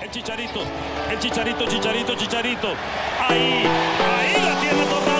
El Chicharito, el Chicharito, Chicharito, Chicharito. Ahí, ahí la tiene Torrado.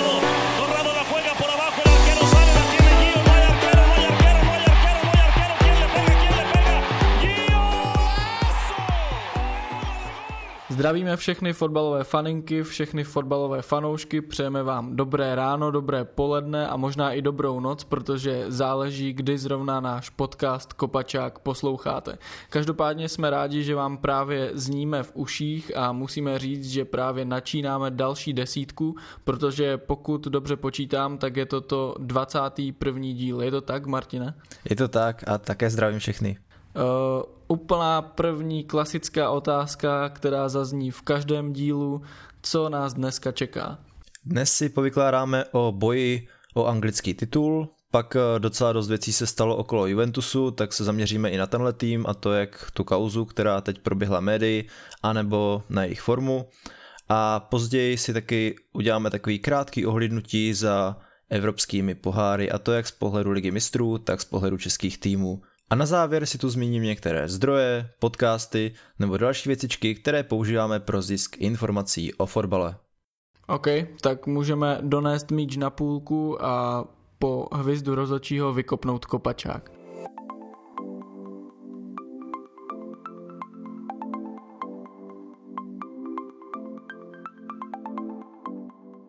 Zdravíme všechny fotbalové faninky, všechny fotbalové fanoušky, přejeme vám dobré ráno, dobré poledne a možná i dobrou noc, protože záleží, kdy zrovna náš podcast Kopačák posloucháte. Každopádně jsme rádi, že vám právě zníme v uších a musíme říct, že právě načínáme další desítku, protože pokud dobře počítám, tak je to to 21. díl. Je to tak, Martine? Je to tak a také zdravím všechny. Uh, úplná první klasická otázka, která zazní v každém dílu. Co nás dneska čeká? Dnes si povykládáme o boji o anglický titul, pak eh, docela dost věcí se stalo okolo Juventusu, tak se zaměříme i na tenhle tým a to jak tu kauzu, která teď proběhla médii, anebo na jejich formu. A později si taky uděláme takový krátký ohlídnutí za evropskými poháry a to jak z pohledu ligy mistrů, tak z pohledu českých týmů. A na závěr si tu zmíním některé zdroje, podcasty nebo další věcičky, které používáme pro zisk informací o fotbale. OK, tak můžeme donést míč na půlku a po hvizdu rozhodčího vykopnout kopačák.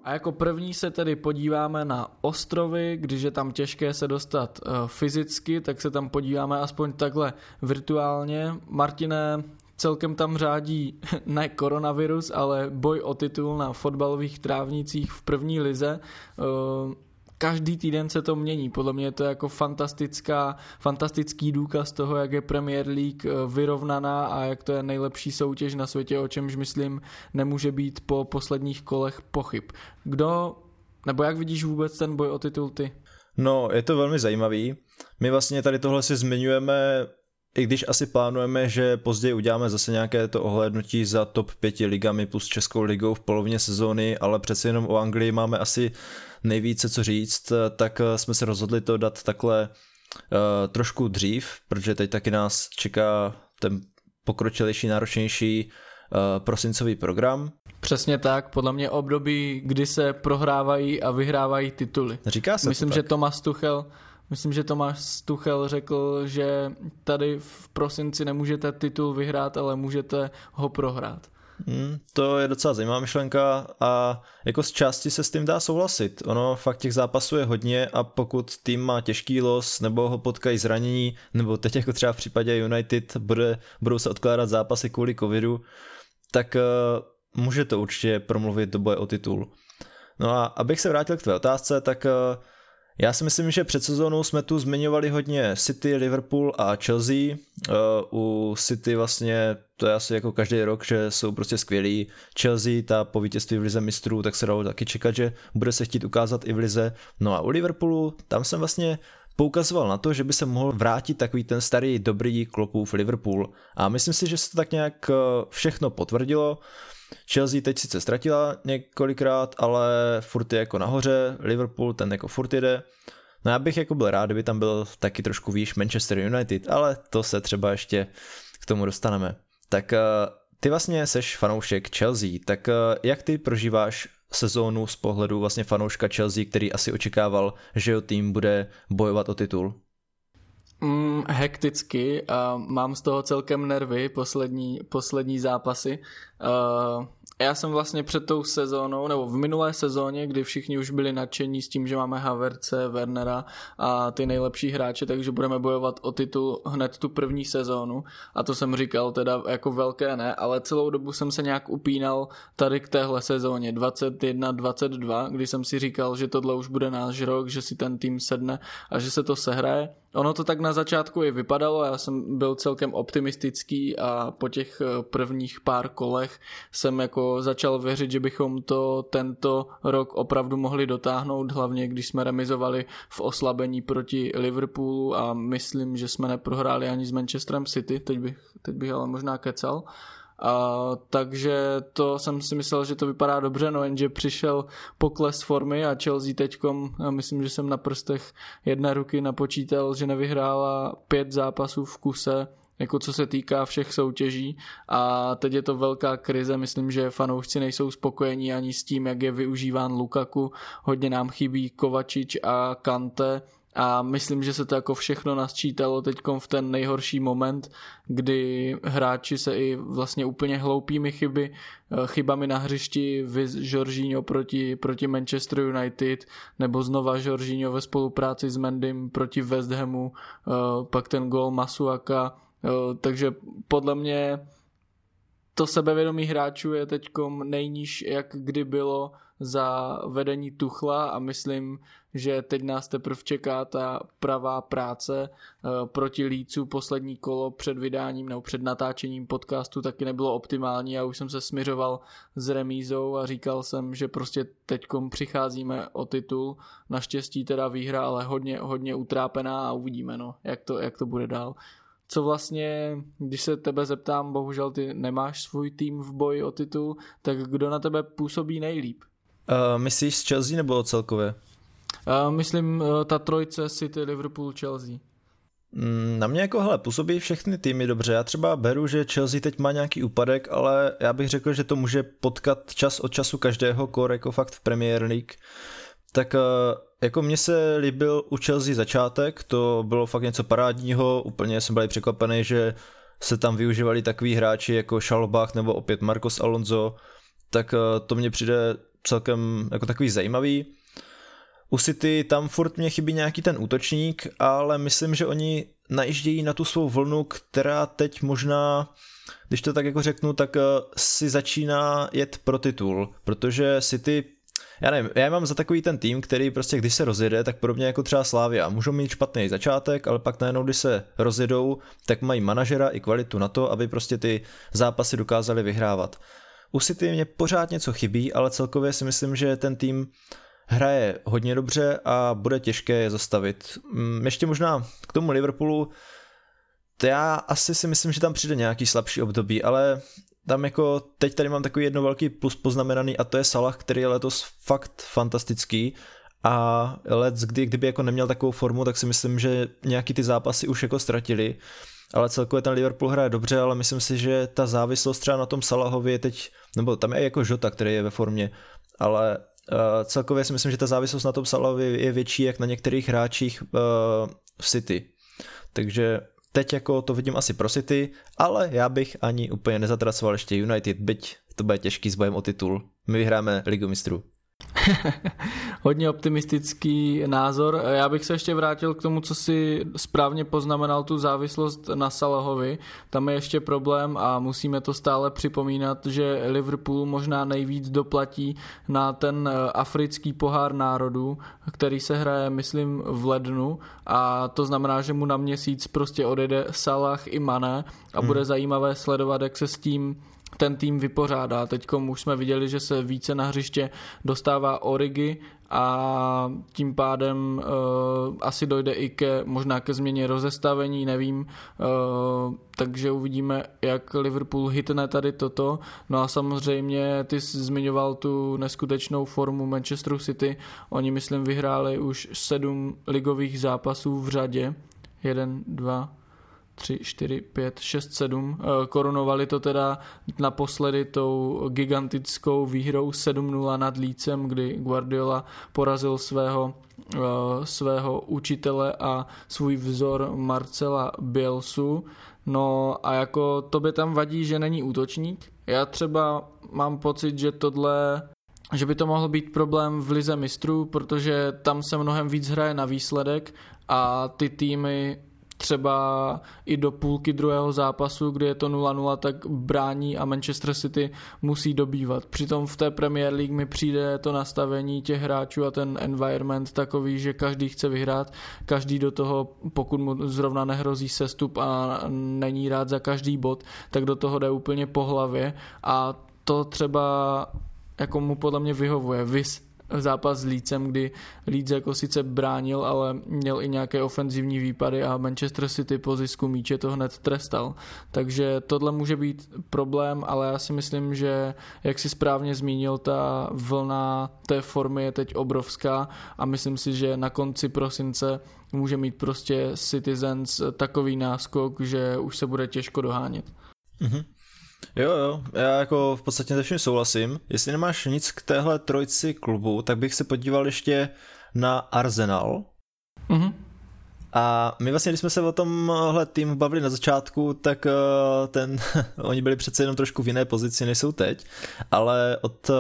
A jako první se tedy podíváme na ostrovy, když je tam těžké se dostat uh, fyzicky, tak se tam podíváme aspoň takhle virtuálně. Martine, celkem tam řádí ne koronavirus, ale boj o titul na fotbalových trávnicích v první lize. Uh, každý týden se to mění. Podle mě je to jako fantastická, fantastický důkaz toho, jak je Premier League vyrovnaná a jak to je nejlepší soutěž na světě, o čemž myslím nemůže být po posledních kolech pochyb. Kdo, nebo jak vidíš vůbec ten boj o titul ty? No, je to velmi zajímavý. My vlastně tady tohle si zmiňujeme i když asi plánujeme, že později uděláme zase nějaké to ohlédnutí za top 5 ligami plus Českou ligou v polovině sezóny, ale přece jenom o Anglii máme asi nejvíce co říct, tak jsme se rozhodli to dát takhle uh, trošku dřív, protože teď taky nás čeká ten pokročilejší, náročnější uh, prosincový program. Přesně tak, podle mě období, kdy se prohrávají a vyhrávají tituly. Říká se Myslím, to že. Tomáš Tuchel Myslím, že Tomáš Tuchel řekl, že tady v prosinci nemůžete titul vyhrát, ale můžete ho prohrát. Hmm, to je docela zajímavá myšlenka a jako z části se s tím dá souhlasit. Ono fakt těch zápasů je hodně a pokud tým má těžký los nebo ho potkají zranění, nebo teď jako třeba v případě United bude, budou se odkládat zápasy kvůli covidu, tak uh, může to určitě promluvit do boje o titul. No a abych se vrátil k tvé otázce, tak uh, já si myslím, že před sezónou jsme tu zmiňovali hodně City, Liverpool a Chelsea. Uh, u City vlastně to je asi jako každý rok, že jsou prostě skvělí. Chelsea, ta po vítězství v lize mistrů, tak se dalo taky čekat, že bude se chtít ukázat i v lize. No a u Liverpoolu, tam jsem vlastně poukazoval na to, že by se mohl vrátit takový ten starý dobrý klopův Liverpool. A myslím si, že se to tak nějak všechno potvrdilo. Chelsea teď sice ztratila několikrát, ale furt je jako nahoře, Liverpool ten jako furt jede. No já bych jako byl rád, kdyby tam byl taky trošku výš Manchester United, ale to se třeba ještě k tomu dostaneme. Tak ty vlastně seš fanoušek Chelsea, tak jak ty prožíváš sezónu z pohledu vlastně fanouška Chelsea, který asi očekával, že jeho tým bude bojovat o titul? Mm, hekticky a mám z toho celkem nervy poslední, poslední zápasy. Uh, já jsem vlastně před tou sezónou, nebo v minulé sezóně, kdy všichni už byli nadšení s tím, že máme Haverce, Wernera a ty nejlepší hráče, takže budeme bojovat o titul hned tu první sezónu a to jsem říkal teda jako velké ne, ale celou dobu jsem se nějak upínal tady k téhle sezóně 21-22, kdy jsem si říkal, že tohle už bude náš rok, že si ten tým sedne a že se to sehraje. Ono to tak na začátku i vypadalo, já jsem byl celkem optimistický a po těch prvních pár kolech jsem jako začal věřit, že bychom to tento rok opravdu mohli dotáhnout, hlavně když jsme remizovali v oslabení proti Liverpoolu a myslím, že jsme neprohráli ani s Manchesterem City, teď bych, teď bych ale možná kecal. A, takže to jsem si myslel, že to vypadá dobře, no jenže přišel pokles formy a Chelsea teďkom, myslím, že jsem na prstech jedné ruky napočítal, že nevyhrála pět zápasů v kuse jako co se týká všech soutěží. A teď je to velká krize, myslím, že fanoušci nejsou spokojení ani s tím, jak je využíván Lukaku, hodně nám chybí Kovačič a Kante, a myslím, že se to jako všechno nasčítalo teď v ten nejhorší moment, kdy hráči se i vlastně úplně hloupými chyby, eh, chybami na hřišti, vys Jorginho proti, proti Manchester United, nebo znova Jorginho ve spolupráci s Mendym proti West Hamu, eh, pak ten gol Masuaka, eh, takže podle mě to sebevědomí hráčů je teď nejníž, jak kdy bylo za vedení Tuchla a myslím, že teď nás teprve čeká ta pravá práce eh, proti Lícu. Poslední kolo před vydáním nebo před natáčením podcastu taky nebylo optimální a už jsem se směřoval s remízou a říkal jsem, že prostě teďkom přicházíme o titul. Naštěstí teda výhra, ale hodně, hodně utrápená a uvidíme, no, jak, to, jak to bude dál co vlastně, když se tebe zeptám, bohužel ty nemáš svůj tým v boji o titul, tak kdo na tebe působí nejlíp? Uh, myslíš z Chelsea nebo celkově? Uh, myslím uh, ta trojce City, Liverpool, Chelsea. Mm, na mě jako hele, působí všechny týmy dobře. Já třeba beru, že Chelsea teď má nějaký úpadek, ale já bych řekl, že to může potkat čas od času každého kor jako fakt v Premier League. Tak jako mně se líbil u Chelsea začátek, to bylo fakt něco parádního, úplně jsem byl překvapený, že se tam využívali takový hráči jako Schalbach nebo opět Marcos Alonso, tak to mně přijde celkem jako takový zajímavý. U City tam furt mě chybí nějaký ten útočník, ale myslím, že oni najíždějí na tu svou vlnu, která teď možná, když to tak jako řeknu, tak eh, si začíná jet pro titul, protože City já nevím, já mám za takový ten tým, který prostě když se rozjede, tak podobně jako třeba Slávia, můžou mít špatný začátek, ale pak najednou, když se rozjedou, tak mají manažera i kvalitu na to, aby prostě ty zápasy dokázali vyhrávat. U City mě pořád něco chybí, ale celkově si myslím, že ten tým hraje hodně dobře a bude těžké je zastavit. Mm, ještě možná k tomu Liverpoolu, to já asi si myslím, že tam přijde nějaký slabší období, ale tam jako teď tady mám takový jedno velký plus poznamenaný a to je Salah, který je letos fakt fantastický. A let, kdy, kdyby jako neměl takovou formu, tak si myslím, že nějaký ty zápasy už jako ztratili. Ale celkově ten Liverpool hraje dobře, ale myslím si, že ta závislost třeba na tom Salahovi je teď, nebo tam je jako Žota, který je ve formě, ale celkově si myslím, že ta závislost na tom Salahovi je větší jak na některých hráčích uh, v City. Takže teď jako to vidím asi pro City, ale já bych ani úplně nezatracoval ještě United, byť to bude těžký s bojem o titul. My vyhráme Ligu mistrů. Hodně optimistický názor. Já bych se ještě vrátil k tomu, co si správně poznamenal tu závislost na Salahovi. Tam je ještě problém a musíme to stále připomínat, že Liverpool možná nejvíc doplatí na ten eh, africký pohár národů, který se hraje, myslím, v lednu a to znamená, že mu na měsíc prostě odejde Salah i Mané a hmm. bude zajímavé sledovat, jak se s tím ten tým vypořádá. Teď už jsme viděli, že se více na hřiště dostává Origi a tím pádem uh, asi dojde i ke možná ke změně rozestavení, nevím, uh, takže uvidíme, jak Liverpool hitne tady toto. No a samozřejmě ty jsi zmiňoval tu neskutečnou formu Manchesteru City, oni myslím vyhráli už sedm ligových zápasů v řadě, jeden, dva, 3, 4, 5, 6, 7. Korunovali to teda naposledy tou gigantickou výhrou 7-0 nad Lícem, kdy Guardiola porazil svého, eh, svého učitele a svůj vzor Marcela Bielsu. No a jako to by tam vadí, že není útočník. Já třeba mám pocit, že tohle že by to mohl být problém v lize mistrů, protože tam se mnohem víc hraje na výsledek a ty týmy třeba i do půlky druhého zápasu, kdy je to 0-0, tak brání a Manchester City musí dobývat. Přitom v té Premier League mi přijde to nastavení těch hráčů a ten environment takový, že každý chce vyhrát, každý do toho, pokud mu zrovna nehrozí sestup a není rád za každý bod, tak do toho jde úplně po hlavě a to třeba jako mu podle mě vyhovuje. Vys zápas s Lícem, kdy Leeds jako sice bránil, ale měl i nějaké ofenzivní výpady a Manchester City po zisku míče to hned trestal. Takže tohle může být problém, ale já si myslím, že jak si správně zmínil, ta vlna té formy je teď obrovská a myslím si, že na konci prosince může mít prostě Citizens takový náskok, že už se bude těžko dohánět. Mm-hmm. Jo, jo, já jako v podstatě se vším souhlasím. Jestli nemáš nic k téhle trojci klubu, tak bych se podíval ještě na Arsenal. Mm-hmm. A my vlastně, když jsme se o tomhle tým bavili na začátku, tak uh, ten, oni byli přece jenom trošku v jiné pozici, než jsou teď, ale od uh,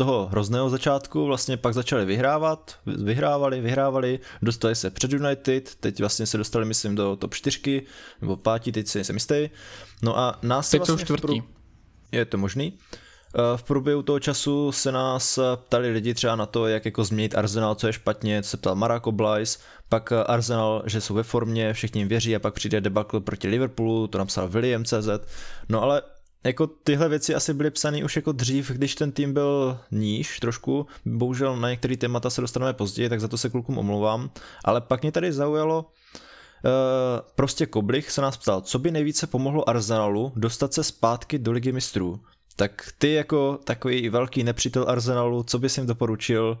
toho hrozného začátku vlastně pak začali vyhrávat, vyhrávali, vyhrávali, dostali se před United, teď vlastně se dostali, myslím, do top 4, nebo pátí, teď si nejsem jistý. No a nás teď vlastně jsou čtvrtí. Je to možný. Eh, v průběhu toho času se nás ptali lidi třeba na to, jak jako změnit Arsenal, co je špatně, co se ptal Marako Oblajs, pak Arsenal, že jsou ve formě, všichni jim věří a pak přijde debakl proti Liverpoolu, to napsal William CZ. No ale jako tyhle věci asi byly psané už jako dřív, když ten tým byl níž trošku, bohužel na některé témata se dostaneme později, tak za to se klukům omlouvám, ale pak mě tady zaujalo, Uh, prostě Koblich se nás ptal, co by nejvíce pomohlo Arsenalu dostat se zpátky do ligy mistrů. Tak ty jako takový velký nepřítel Arsenalu, co bys jim doporučil?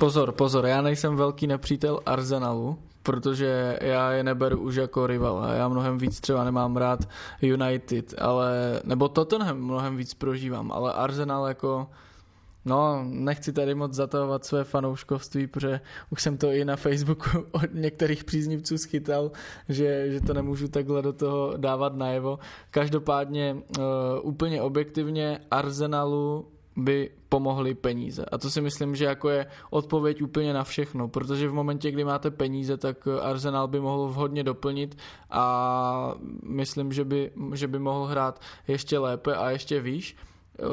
Pozor, pozor, já nejsem velký nepřítel Arsenalu, protože já je neberu už jako rival. Já mnohem víc třeba nemám rád United, ale, nebo Tottenham mnohem víc prožívám, ale Arsenal jako No, nechci tady moc zatahovat své fanouškovství, protože už jsem to i na Facebooku od některých příznivců schytal, že, že to nemůžu takhle do toho dávat najevo. Každopádně uh, úplně objektivně Arsenalu by pomohly peníze. A to si myslím, že jako je odpověď úplně na všechno, protože v momentě, kdy máte peníze, tak Arsenal by mohl vhodně doplnit a myslím, že by, že by mohl hrát ještě lépe a ještě výš.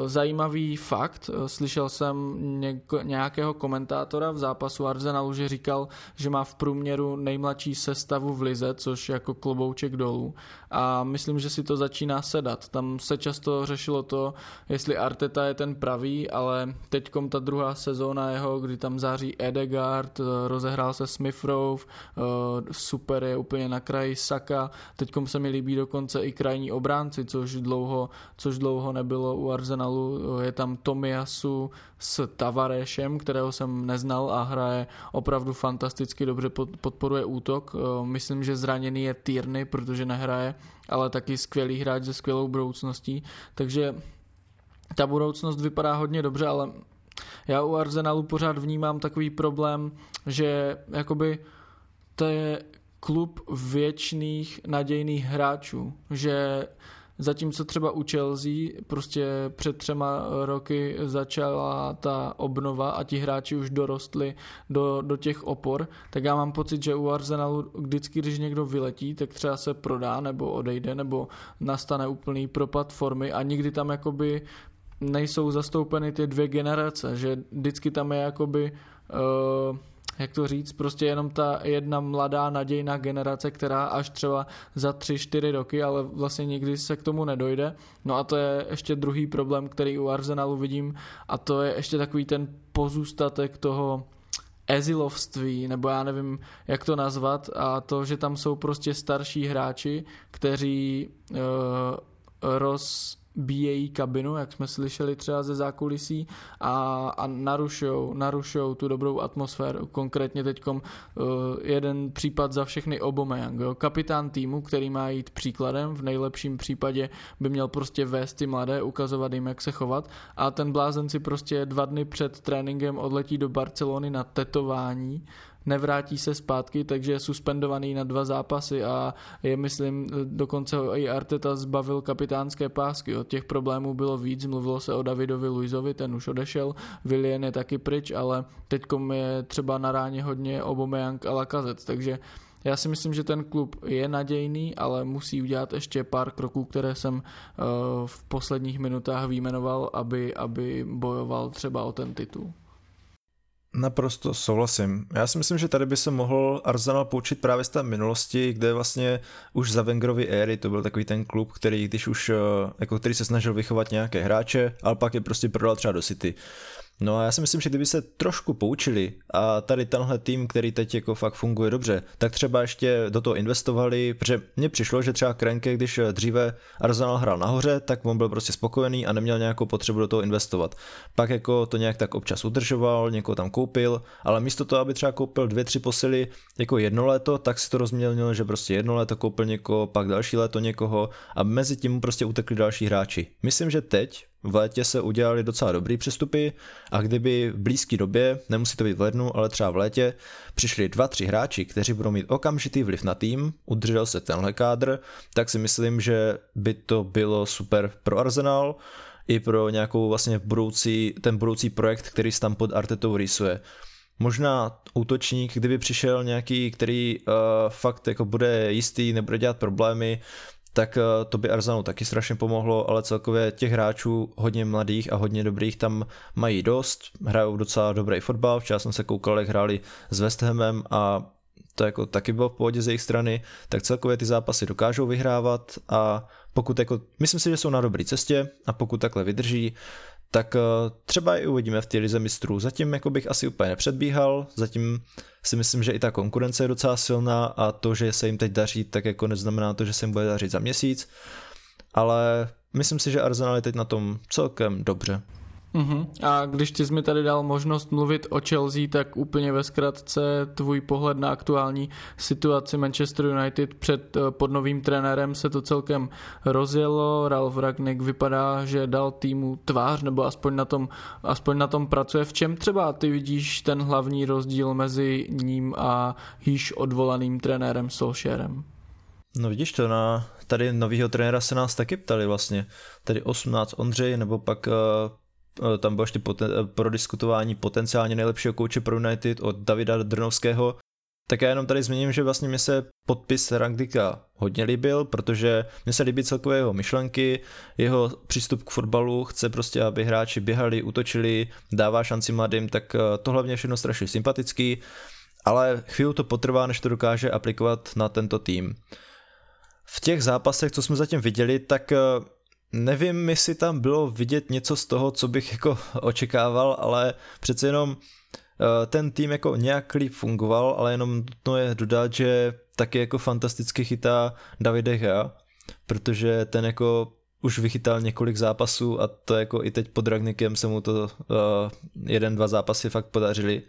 Zajímavý fakt, slyšel jsem něko, nějakého komentátora v zápasu Arsenalu, že říkal, že má v průměru nejmladší sestavu v lize, což jako klobouček dolů. A myslím, že si to začíná sedat. Tam se často řešilo to, jestli Arteta je ten pravý, ale teďkom ta druhá sezóna jeho, kdy tam září Edegard, rozehrál se Smith Rowe, super je úplně na kraji Saka, teďkom se mi líbí dokonce i krajní obránci, což dlouho, což dlouho nebylo u Arsenalu Arsenalu je tam Tomiasu s Tavarešem, kterého jsem neznal a hraje opravdu fantasticky dobře, podporuje útok. Myslím, že zraněný je Tierney, protože nehraje, ale taky skvělý hráč se skvělou budoucností, takže ta budoucnost vypadá hodně dobře, ale já u Arsenalu pořád vnímám takový problém, že jakoby to je klub věčných nadějných hráčů, že Zatímco třeba u Chelsea prostě před třema roky začala ta obnova a ti hráči už dorostli do, do těch opor, tak já mám pocit, že u Arsenalu vždycky, když někdo vyletí, tak třeba se prodá nebo odejde, nebo nastane úplný propad formy a nikdy tam jakoby nejsou zastoupeny ty dvě generace, že vždycky tam je jakoby uh, jak to říct, prostě jenom ta jedna mladá nadějná generace, která až třeba za tři, čtyři roky, ale vlastně nikdy se k tomu nedojde. No a to je ještě druhý problém, který u Arsenalu vidím a to je ještě takový ten pozůstatek toho ezilovství, nebo já nevím, jak to nazvat, a to, že tam jsou prostě starší hráči, kteří uh, roz bíjejí kabinu, jak jsme slyšeli třeba ze zákulisí a, a narušou, narušou tu dobrou atmosféru. Konkrétně teď uh, jeden případ za všechny Obomeyang. Jo. Kapitán týmu, který má jít příkladem, v nejlepším případě by měl prostě vést ty mladé, ukazovat jim, jak se chovat a ten blázen si prostě dva dny před tréninkem odletí do Barcelony na tetování nevrátí se zpátky, takže je suspendovaný na dva zápasy a je, myslím, dokonce i Arteta zbavil kapitánské pásky. Od těch problémů bylo víc, mluvilo se o Davidovi Luizovi, ten už odešel, Willian je taky pryč, ale teď je třeba na ráně hodně Obomeyang a Lacazette, takže já si myslím, že ten klub je nadějný, ale musí udělat ještě pár kroků, které jsem uh, v posledních minutách výjmenoval, aby, aby bojoval třeba o ten titul. Naprosto souhlasím. Já si myslím, že tady by se mohl Arsenal poučit právě z té minulosti, kde vlastně už za Wengerovy éry to byl takový ten klub, který když už, eh, jako který se snažil vychovat nějaké hráče, ale pak je prostě prodal třeba do City. No a já si myslím, že kdyby se trošku poučili a tady tenhle tým, který teď jako fakt funguje dobře, tak třeba ještě do toho investovali, protože mně přišlo, že třeba Krenke, když dříve Arsenal hrál nahoře, tak on byl prostě spokojený a neměl nějakou potřebu do toho investovat. Pak jako to nějak tak občas udržoval, někoho tam koupil, ale místo toho, aby třeba koupil dvě, tři posily jako jedno léto, tak si to rozmělnil, že prostě jedno léto koupil někoho, pak další léto někoho a mezi tím prostě utekli další hráči. Myslím, že teď v létě se udělali docela dobrý přestupy a kdyby v blízké době, nemusí to být v lednu, ale třeba v létě, přišli dva, tři hráči, kteří budou mít okamžitý vliv na tým, udržel se tenhle kádr, tak si myslím, že by to bylo super pro Arsenal i pro nějakou vlastně budoucí, ten budoucí projekt, který se tam pod Artetou rýsuje. Možná útočník, kdyby přišel nějaký, který uh, fakt jako bude jistý, nebude dělat problémy, tak eh, to by Arsenalu taky strašně pomohlo, ale celkově těch hráčů hodně mladých a hodně dobrých tam mají dost, hrajou docela dobrý fotbal, včera jsem se koukal, jak hráli s West Hamem a to jako taky bylo v pohodě z jejich strany, tak celkově ty zápasy dokážou vyhrávat a pokud jako, myslím si, že jsou na dobré cestě a pokud takhle vydrží, tak eh, třeba i uvidíme v té lize mistrů. Zatím jako bych asi úplně nepředbíhal, zatím si myslím, že i ta konkurence je docela silná a to, že se jim teď daří, tak jako neznamená to, že se jim bude dařit za měsíc, ale myslím si, že Arsenal je teď na tom celkem dobře. Uh-huh. A když ty jsi mi tady dal možnost mluvit o Chelsea, tak úplně ve zkratce tvůj pohled na aktuální situaci Manchester United před eh, pod novým trenérem se to celkem rozjelo. Ralf Ragnick vypadá, že dal týmu tvář, nebo aspoň na tom, aspoň na tom pracuje. V čem třeba ty vidíš ten hlavní rozdíl mezi ním a již odvolaným trenérem Solskjaerem? No vidíš to, na tady novýho trenéra se nás taky ptali vlastně. Tady 18 Ondřej, nebo pak uh, tam bylo ještě poten, eh, pro diskutování potenciálně nejlepšího kouče pro United od Davida Drnovského, tak já jenom tady zmíním, že vlastně mi se podpis Rangdika hodně líbil, protože mi se líbí celkové jeho myšlenky, jeho přístup k fotbalu, chce prostě, aby hráči běhali, útočili, dává šanci mladým, tak eh, to hlavně všechno strašně sympatický, ale chvíli to potrvá, než to dokáže aplikovat na tento tým. V těch zápasech, co jsme zatím viděli, tak Nevím, jestli tam bylo vidět něco z toho, co bych jako očekával, ale přece jenom eh, ten tým jako nějak líp fungoval, ale jenom to je dodat, že taky jako fantasticky chytá Davide Gea, protože ten jako už vychytal několik zápasů a to jako i teď pod Ragnikem se mu to uh, jeden, dva zápasy fakt podařili.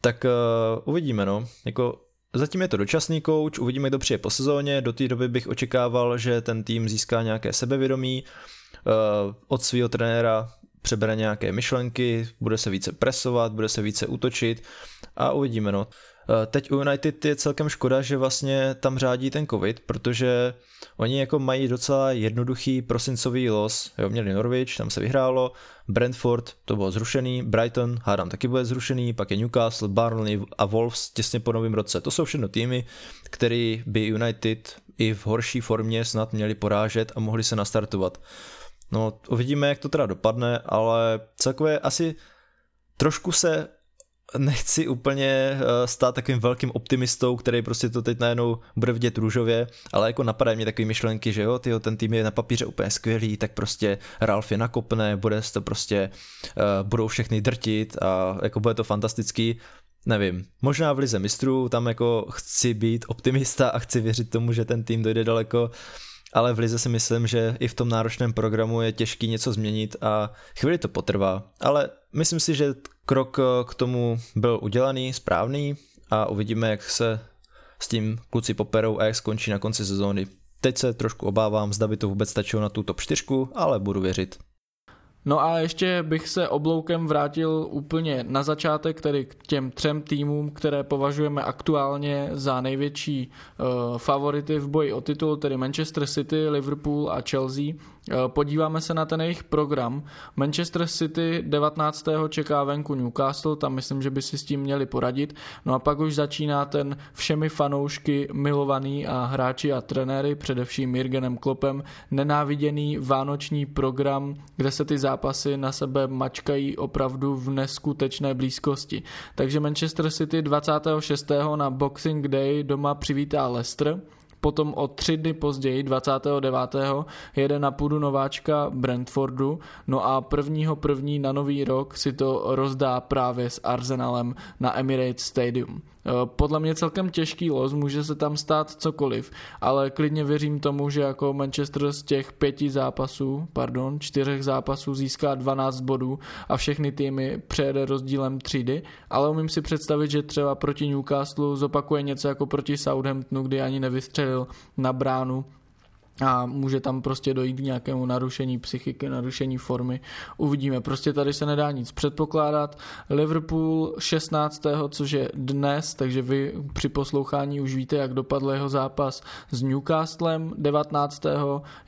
Tak uh, uvidíme no, jako Zatím je to dočasný kouč, uvidíme, kdo přijde po sezóně, do té doby bych očekával, že ten tým získá nějaké sebevědomí, eh, od svého trenéra přebere nějaké myšlenky, bude se více presovat, bude se více útočit a uvidíme. No. Eh, teď u United je celkem škoda, že vlastně tam řádí ten covid, protože oni jako mají docela jednoduchý prosincový los. Jo, měli Norwich, tam se vyhrálo, Brentford, to bylo zrušený, Brighton, hádám taky bude zrušený, pak je Newcastle, Barnley a Wolves těsně po novém roce. To jsou všechno týmy, který by United i v horší formě snad měli porážet a mohli se nastartovat. No, uvidíme, jak to teda dopadne, ale celkově asi trošku se nechci úplně eh, stát takovým velkým optimistou, který prostě to teď najednou bude vidět růžově, ale jako napadají mě takové myšlenky, že jo, tyjo, ten tým je na papíře úplně skvělý, tak prostě Ralf je nakopne, bude to prostě, uh, budou všechny drtit a jako bude to fantastický, nevím, možná v lize mistrů, tam jako chci být optimista a chci věřit tomu, že ten tým dojde daleko, ale v Lize si myslím, že i v tom náročném programu je těžký něco změnit a chvíli to potrvá. Ale myslím si, že krok eh, k tomu byl udělaný, správný a uvidíme, jak se s tím kluci poperou a jak skončí na konci sezóny. Teď se trošku obávám, zda by to vůbec stačilo na tu top 4, ale budu věřit. No a ještě bych se obloukem vrátil úplně na začátek, tedy k těm třem týmům, které považujeme aktuálně za největší uh, favority v boji o titul, tedy Manchester City, Liverpool a Chelsea. Uh, podíváme se na ten jejich program. Manchester City 19. čeká venku Newcastle, tam myslím, že by si s tím měli poradit. No a pak už začíná ten všemi fanoušky milovaný a hráči a trenéry, především Jürgenem Kloppem, nenáviděný vánoční program, kde se ty zápasy na sebe mačkají opravdu v neskutečné blízkosti. Takže Manchester City 26. na Boxing Day doma přivítá Leicester, potom o tři dny později, 29. jede na půdu nováčka Brentfordu, no a prvního první na nový rok si to rozdá právě s Arsenalem na Emirates Stadium. Eh, podle mě celkem těžký los, může se tam stát cokoliv, ale klidně věřím tomu, že jako Manchester z těch pěti zápasů, pardon, čtyřech zápasů získá 12 bodů a všechny týmy přejede rozdílem třídy, ale umím si představit, že třeba proti Newcastle zopakuje něco jako proti Southamptonu, kdy ani nevystřelil na bránu a může tam prostě dojít k nějakému narušení psychiky, narušení formy. Uvidíme, prostě tady se nedá nic předpokládat. Liverpool 16. což je dnes, takže vy při poslouchání už víte, jak dopadl jeho zápas s Newcastlem. 19.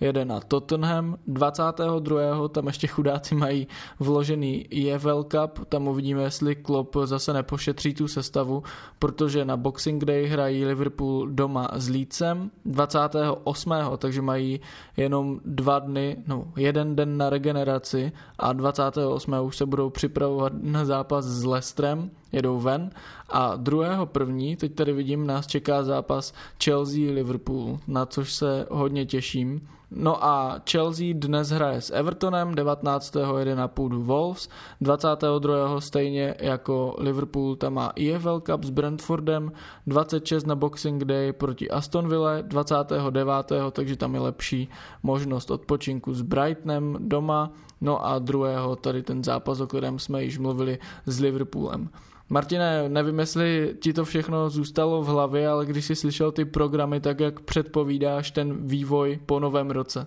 jede na Tottenham, 22. tam ještě chudáci mají vložený EFL Cup, tam uvidíme, jestli Klopp zase nepošetří tu sestavu, protože na Boxing Day hrají Liverpool doma s Leedsem 28. takže mají jenom dva dny, no jeden den na regeneraci a 28. už se budou připravovat na zápas s Lestrem, jedou ven a druhého první, teď tady vidím, nás čeká zápas Chelsea-Liverpool, na což se hodně těším. No a Chelsea dnes hraje s Evertonem, 19. jede na půdu Wolves, 22. stejně jako Liverpool tam má EFL Cup s Brentfordem, 26 na Boxing Day proti Aston Villa, 29. takže tam je lepší možnost odpočinku s Brightonem doma, no a druhého tady ten zápas, o kterém jsme již mluvili s Liverpoolem. Martine, nevím, jestli ti to všechno zůstalo v hlavě, ale když jsi slyšel ty programy, tak jak předpovídáš ten vývoj po novém roce?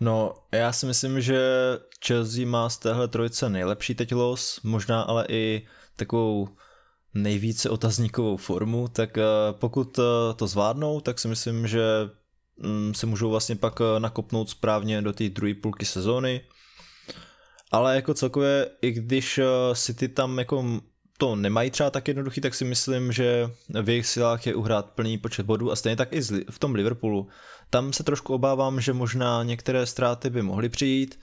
No, já si myslím, že Chelsea má z téhle trojice nejlepší teď los, možná ale i takovou nejvíce otazníkovou formu, tak eh, pokud eh, to zvládnou, tak si myslím, že mm, se můžou vlastně pak eh, nakopnout správně do té druhé půlky sezóny. Ale jako celkově, i když City tam jako to nemají třeba tak jednoduchý, tak si myslím, že v jejich silách je uhrát plný počet bodů a stejně tak i v tom Liverpoolu. Tam se trošku obávám, že možná některé ztráty by mohly přijít,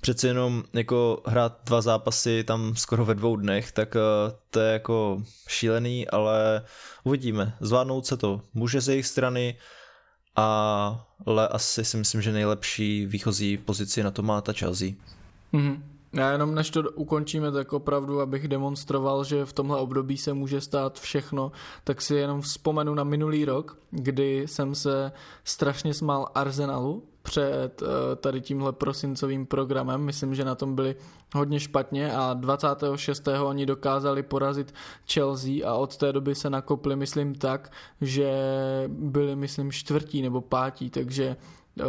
přece jenom jako hrát dva zápasy tam skoro ve dvou dnech, tak eh, to je jako šílený, ale uvidíme. Zvládnout se to může ze jejich strany, ale asi si myslím, že nejlepší výchozí pozici na to má ta Chelsea. Mm-hmm. Já jenom než to ukončíme, tak opravdu, abych demonstroval, že v tomhle období se může stát všechno, tak si jenom vzpomenu na minulý rok, kdy jsem se strašně smál Arsenalu před eh, tady tímhle prosincovým programem. Myslím, že na tom byli hodně špatně a 26. oni dokázali porazit Chelsea a od té doby se nakopli, myslím tak, že byli, myslím, čtvrtí nebo pátí, takže eh,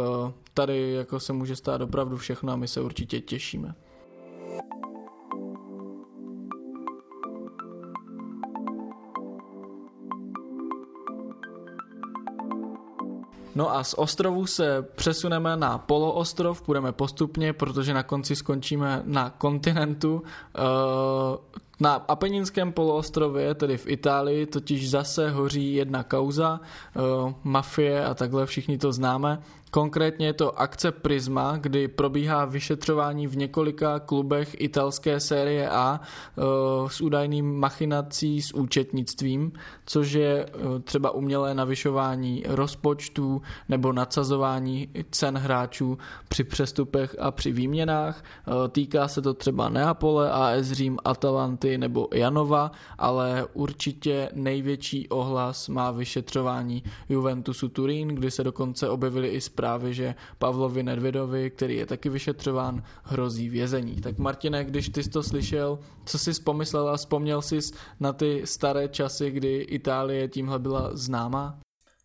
tady jako se může stát opravdu všechno a my se určitě těšíme. No a z ostrovu se přesuneme na poloostrov, půjdeme postupně, protože na konci skončíme na kontinentu. Na Apeninském poloostrově, tedy v Itálii, totiž zase hoří jedna kauza, uh, mafie a takhle všichni to známe. Konkrétně je to akce Prisma, kdy probíhá vyšetřování v několika klubech italské série A uh, s údajným machinací s účetnictvím, což je uh, třeba umělé navyšování rozpočtů nebo nadsazování cen hráčů při přestupech a při výměnách. Týká se to třeba Neapole, AS Řím, Atalanty, Atalety nebo Janova, ale určitě největší ohlas má vyšetřování Juventusu Turín, kdy se dokonce objevily i zprávy, že Pavlovi Nedvědovi, který je taky vyšetřován, hrozí vězení. Tak Martine, když ty jsi to slyšel, co jsi pomyslel a vzpomněl jsi na ty staré časy, kdy Itálie tímhle byla známá?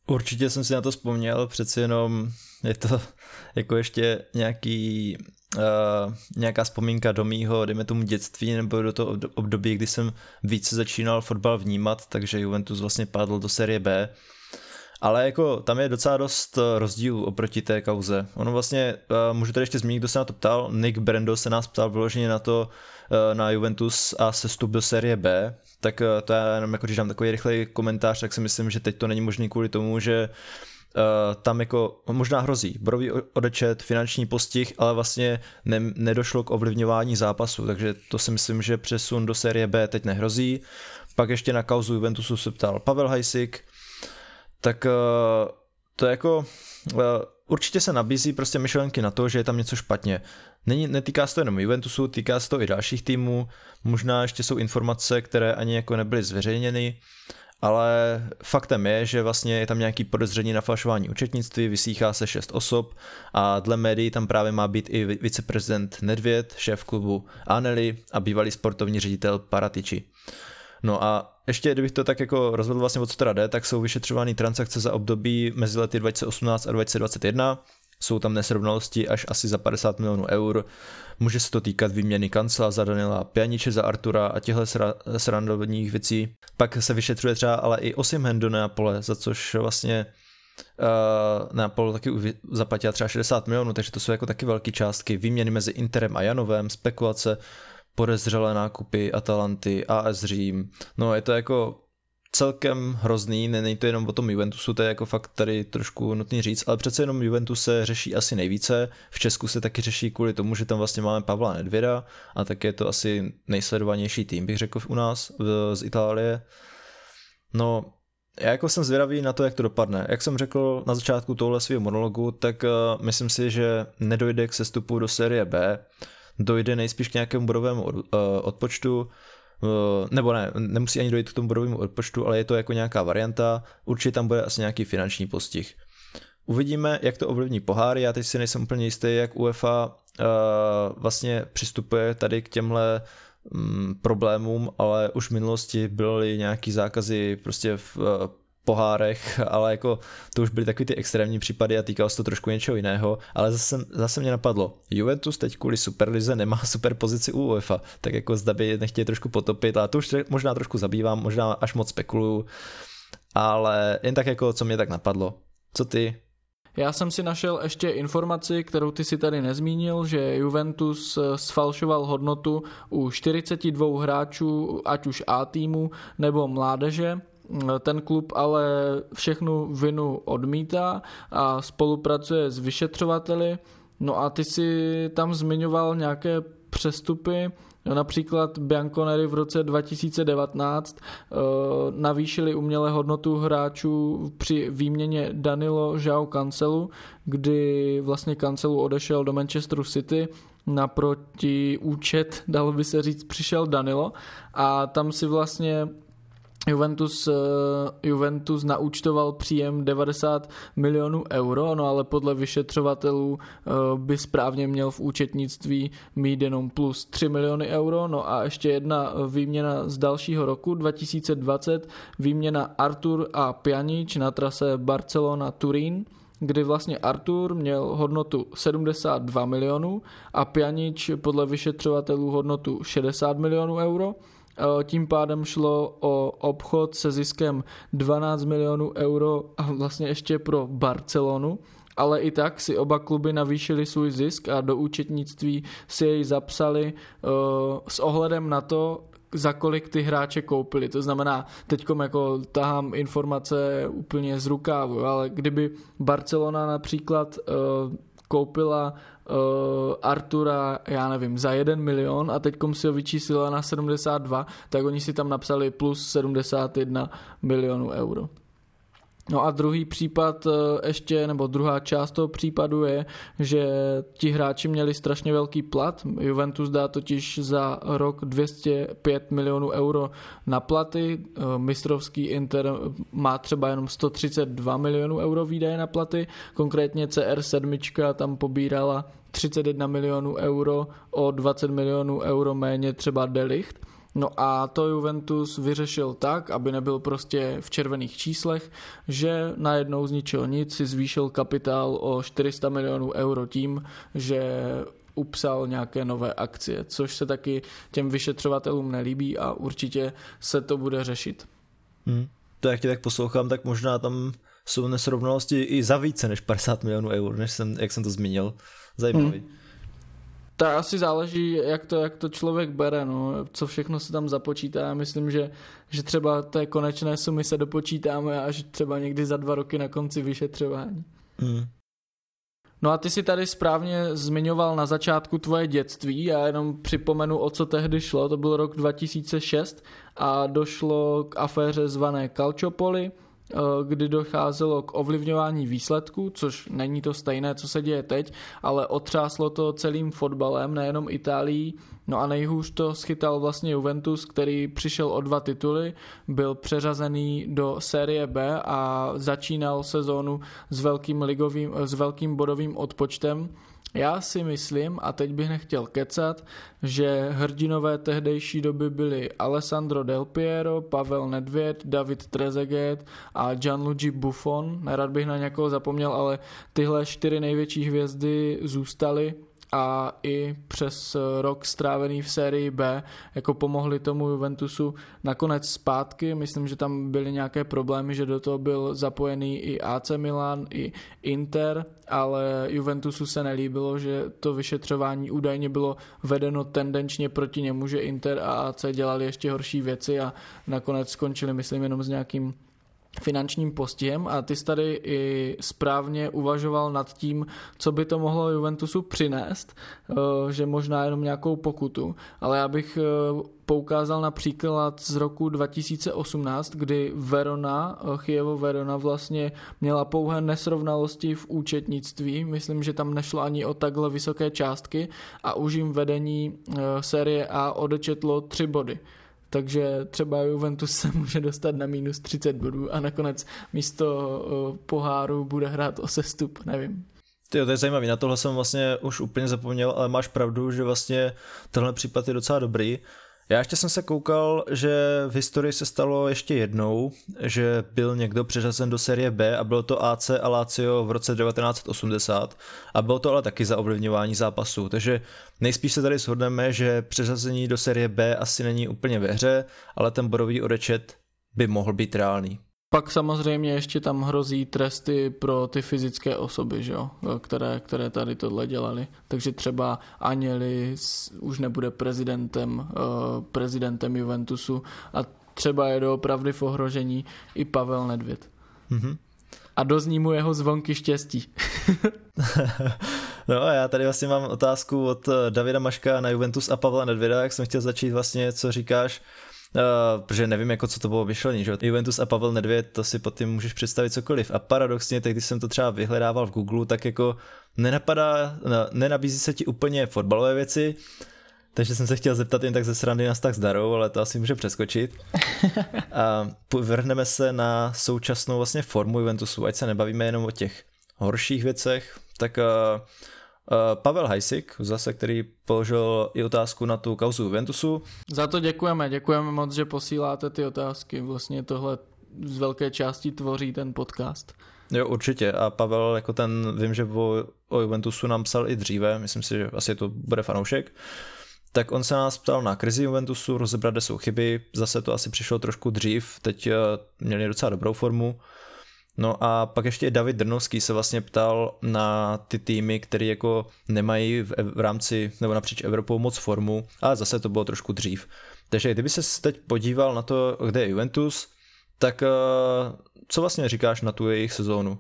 Určitě jsem si na to vzpomněl, přeci jenom je to jako ještě nějaký uh, nějaká vzpomínka do mýho, dejme tomu dětství, nebo do toho období, kdy jsem více začínal fotbal vnímat, takže Juventus vlastně padl do série B. Ale jako tam je docela dost eh, rozdílů oproti té kauze. Ono vlastně, uh, můžu tady ještě zmínit, kdo se na to ptal, Nick Brendo se nás ptal vyloženě na to, uh, na Juventus a sestup do série B, tak to já jenom jako když dám takový rychlej komentář, tak si myslím, že teď to není možné kvůli tomu, že Uh, tam jako možná hrozí brový odečet, finanční postih, ale vlastně ne, nedošlo k ovlivňování zápasu, takže to si myslím, že přesun do série B teď nehrozí. Pak ještě na kauzu Juventusu se ptal Pavel Hajsik, tak uh, to jako uh, určitě se nabízí prostě myšlenky na to, že je tam něco špatně. Není, netýká se to jenom Juventusu, týká se to i dalších týmů, možná ještě jsou informace, které ani jako nebyly zveřejněny, ale faktem je, že vlastně je tam nějaký podezření na falšování účetnictví, vysíchá se šest osob a dle médií tam právě má být i viceprezident Nedvěd, šéf klubu Aneli a bývalý sportovní ředitel Paratici. No a ještě kdybych to tak jako rozvedl vlastně o co teda jde, tak jsou vyšetřovány transakce za období mezi lety 2018 a 2021, jsou tam nesrovnalosti až asi za 50 milionů eur. Může se to týkat výměny kancela za Daniela Pianiče za Artura a těchto srandovních věcí. Pak se vyšetřuje třeba ale i Osimhen do Neapole, za což vlastně uh, Neapol taky zaplatil třeba 60 milionů, takže to jsou jako taky velké částky. Výměny mezi Interem a Janovem, spekulace, podezřelé nákupy Atalanty, AS Řím. No je to jako celkem hrozný, není to jenom o tom Juventusu, to je jako fakt tady trošku nutný říct, ale přece jenom Juventus se řeší asi nejvíce, v Česku se taky řeší kvůli tomu, že tam vlastně máme Pavla Nedvěda a tak je to asi nejsledovanější tým, bych řekl u nás z Itálie. No, já jako jsem zvědavý na to, jak to dopadne. Jak jsem řekl na začátku tohle svého monologu, tak uh, myslím si, že nedojde k sestupu do série B, dojde nejspíš k nějakému bodovému od, uh, odpočtu, nebo ne, nemusí ani dojít k tomu bodovému odpočtu, ale je to jako nějaká varianta, určitě tam bude asi nějaký finanční postih. Uvidíme, jak to ovlivní poháry, já teď si nejsem úplně jistý, jak UEFA uh, vlastně přistupuje tady k těmhle um, problémům, ale už v minulosti byly nějaký zákazy prostě v uh, pohárech, ale jako to už byly takový ty extrémní případy a týkalo se to trošku něčeho jiného, ale zase, zase mě napadlo, Juventus teď kvůli Superlize nemá super pozici u UEFA, tak jako zda by nechtěli trošku potopit a to už možná trošku zabývám, možná až moc spekuluju, ale jen tak jako co mě tak napadlo. Co ty? Já jsem si našel ještě informaci, kterou ty si tady nezmínil, že Juventus eh, sfalšoval hodnotu u 42 hráčů, ať už A týmu nebo mládeže ten klub ale všechnu vinu odmítá a spolupracuje s vyšetřovateli. No a ty si tam zmiňoval nějaké přestupy, Například Bianconeri v roce 2019 uh, eh, navýšili umělé hodnotu hráčů při výměně Danilo Žao Cancelu, kdy vlastně Cancelu odešel do Manchesteru City naproti účet, dalo by se říct, přišel Danilo a tam si vlastně Juventus, eh, Juventus naúčtoval příjem 90 milionů euro, no ale podle vyšetřovatelů eh, by správně měl v účetnictví mít jenom plus 3 miliony euro. No a ještě jedna výměna z dalšího roku 2020, výměna Artur a Pjanič na trase Barcelona-Turín kdy vlastně Artur měl hodnotu 72 milionů a Pjanič podle vyšetřovatelů hodnotu 60 milionů euro. Tím pádem šlo o obchod se ziskem 12 milionů euro a vlastně ještě pro Barcelonu, ale i tak si oba kluby navýšili svůj zisk a do účetnictví si jej zapsali uh, s ohledem na to, za kolik ty hráče koupili. To znamená, teď jako tahám informace úplně z rukávu, ale kdyby Barcelona například uh, koupila uh, Artura, já nevím, za 1 milion a teď si ho vyčíslila na 72, tak oni si tam napsali plus 71 milionů euro. No a druhý případ eh, ještě, nebo druhá část toho případu je, že ti hráči měli strašně velký plat. Juventus dá totiž za rok 205 milionů euro na platy. Eh, mistrovský Inter má třeba jenom 132 milionů euro výdaje na platy. Konkrétně CR7 tam pobírala 31 milionů euro, o 20 milionů euro méně třeba Delicht. No a to Juventus vyřešil tak, aby nebyl prostě v červených číslech, že najednou z ničeho nic si zvýšil kapitál o 400 milionů euro tím, že upsal nějaké nové akcie, což se taky těm vyšetřovatelům nelíbí a určitě se to bude řešit. Hmm. To jak tě tak poslouchám, tak možná tam jsou nesrovnalosti i za více než 50 milionů eur, než jsem, jak jsem to zmínil. Zajímavý. Hmm. To asi záleží, jak to, jak to člověk bere, no, co všechno se tam započítá. Já myslím, že, že třeba té konečné sumy se dopočítáme až třeba někdy za dva roky na konci vyšetřování. Hmm. No a ty si tady správně zmiňoval na začátku tvoje dětství, já jenom připomenu, o co tehdy šlo, to byl rok 2006 a došlo k aféře zvané Calciopoli, kdy docházelo k ovlivňování výsledků, což není to stejné, co se děje teď, ale otřáslo to celým fotbalem, nejenom Itálií. No a nejhůř to schytal vlastně Juventus, který přišel o dva tituly, byl přeřazený do série B a začínal sezónu s velkým, ligovým, s velkým bodovým odpočtem já si myslím, a teď bych nechtěl kecat, že hrdinové tehdejší doby byli Alessandro Del Piero, Pavel Nedvěd, David Trezeguet a Gianluigi Buffon. Nerad bych na někoho zapomněl, ale tyhle čtyři největší hvězdy zůstaly a i přes rok strávený v sérii B jako pomohli tomu Juventusu nakonec zpátky. Myslím, že tam byly nějaké problémy, že do toho byl zapojený i AC Milan, i Inter, ale Juventusu se nelíbilo, že to vyšetřování údajně bylo vedeno tendenčně proti němu, že Inter a AC dělali ještě horší věci a nakonec skončili, myslím, jenom s nějakým finančním postihem a ty jsi tady i správně uvažoval nad tím, co by to mohlo Juventusu přinést, eh, že možná jenom nějakou pokutu, ale já bych eh, poukázal na příklad z roku 2018, kdy Verona, eh, Chievo Verona vlastně měla pouhé nesrovnalosti v účetnictví, myslím, že tam nešlo ani o takhle vysoké částky a už jim vedení série A odečetlo tři body takže třeba Juventus se může dostat na minus 30 bodů a nakonec místo poháru bude hrát o sestup, nevím. Ty, to je zajímavý, na tohle jsem vlastně už úplně zapomněl, ale máš pravdu, že vlastně tenhle případ je docela dobrý. Já ještě jsem se koukal, že v historii se stalo ještě jednou, že byl někdo přeřazen do série B a bylo to AC a Lazio v roce 1980 a bylo to ale taky za ovlivňování zápasů, takže nejspíš se tady shodneme, že přeřazení do série B asi není úplně ve hře, ale ten bodový odečet by mohl být reálný. Pak samozřejmě ještě tam hrozí tresty pro ty fyzické osoby, že jo? Které, které tady tohle dělali. Takže třeba Aněli už nebude prezidentem, eh, prezidentem Juventusu a třeba je doopravdy v ohrožení i Pavel Nedvěd. Mm-hmm. A dozní mu jeho zvonky štěstí. no a já tady vlastně mám otázku od Davida Maška na Juventus a Pavla Nedvěda, jak jsem chtěl začít vlastně, co říkáš Uh, protože nevím, jako co to bylo myšlení, že Juventus a Pavel Nedvěd, to si pod tím můžeš představit cokoliv. A paradoxně, teď když jsem to třeba vyhledával v Google, tak jako nenapadá, nenabízí se ti úplně fotbalové věci, takže jsem se chtěl zeptat jen tak ze srandy nás tak zdarou, ale to asi může přeskočit. A vrhneme se na současnou vlastně formu Juventusu, ať se nebavíme jenom o těch horších věcech, tak uh, Pavel Hajsik, zase, který položil i otázku na tu kauzu Juventusu. Za to děkujeme, děkujeme moc, že posíláte ty otázky. Vlastně tohle z velké části tvoří ten podcast. Jo, určitě. A Pavel, jako ten, vím, že o, o Juventusu nám psal i dříve, myslím si, že asi to bude fanoušek. Tak on se nás ptal na krizi Juventusu, rozebrat, kde jsou chyby, zase to asi přišlo trošku dřív, teď eh, měli docela dobrou formu. No a pak ještě David Drnovský se vlastně ptal na ty týmy, které jako nemají v, v rámci nebo napříč Evropou moc formu, ale zase to bylo trošku dřív. Takže kdyby se teď podíval na to, kde je Juventus, tak uh, co vlastně říkáš na tu jejich sezónu?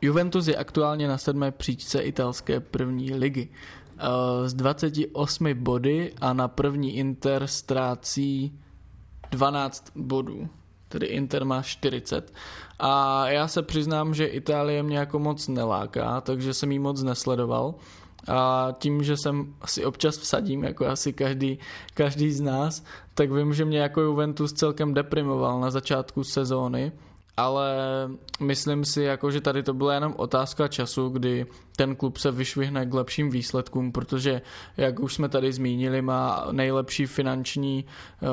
Juventus je aktuálně na sedmé příčce italské první ligy. Uh, z 28 body a na první Inter ztrácí 12 bodů tedy Inter má 40. A já se přiznám, že Itálie mě jako moc neláká, takže jsem jí moc nesledoval. A tím, že jsem si občas vsadím, jako asi každý, každý z nás, tak vím, že mě jako Juventus celkem deprimoval na začátku sezóny ale myslím si, jako, že tady to byla jenom otázka času, kdy ten klub se vyšvihne k lepším výsledkům, protože, jak už jsme tady zmínili, má nejlepší finanční,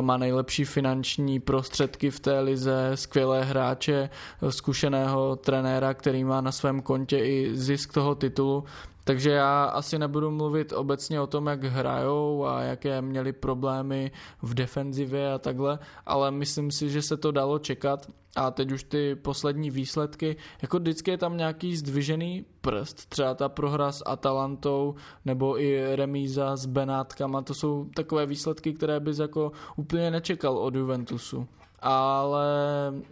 má nejlepší finanční prostředky v té lize, skvělé hráče, zkušeného trenéra, který má na svém kontě i zisk toho titulu, takže já asi nebudu mluvit obecně o tom, jak hrajou a jaké měli problémy v defenzivě a takhle, ale myslím si, že se to dalo čekat. A teď už ty poslední výsledky, jako vždycky je tam nějaký zdvižený prst, třeba ta prohra s Atalantou nebo i remíza s Benátkama, to jsou takové výsledky, které bys jako úplně nečekal od Juventusu. Ale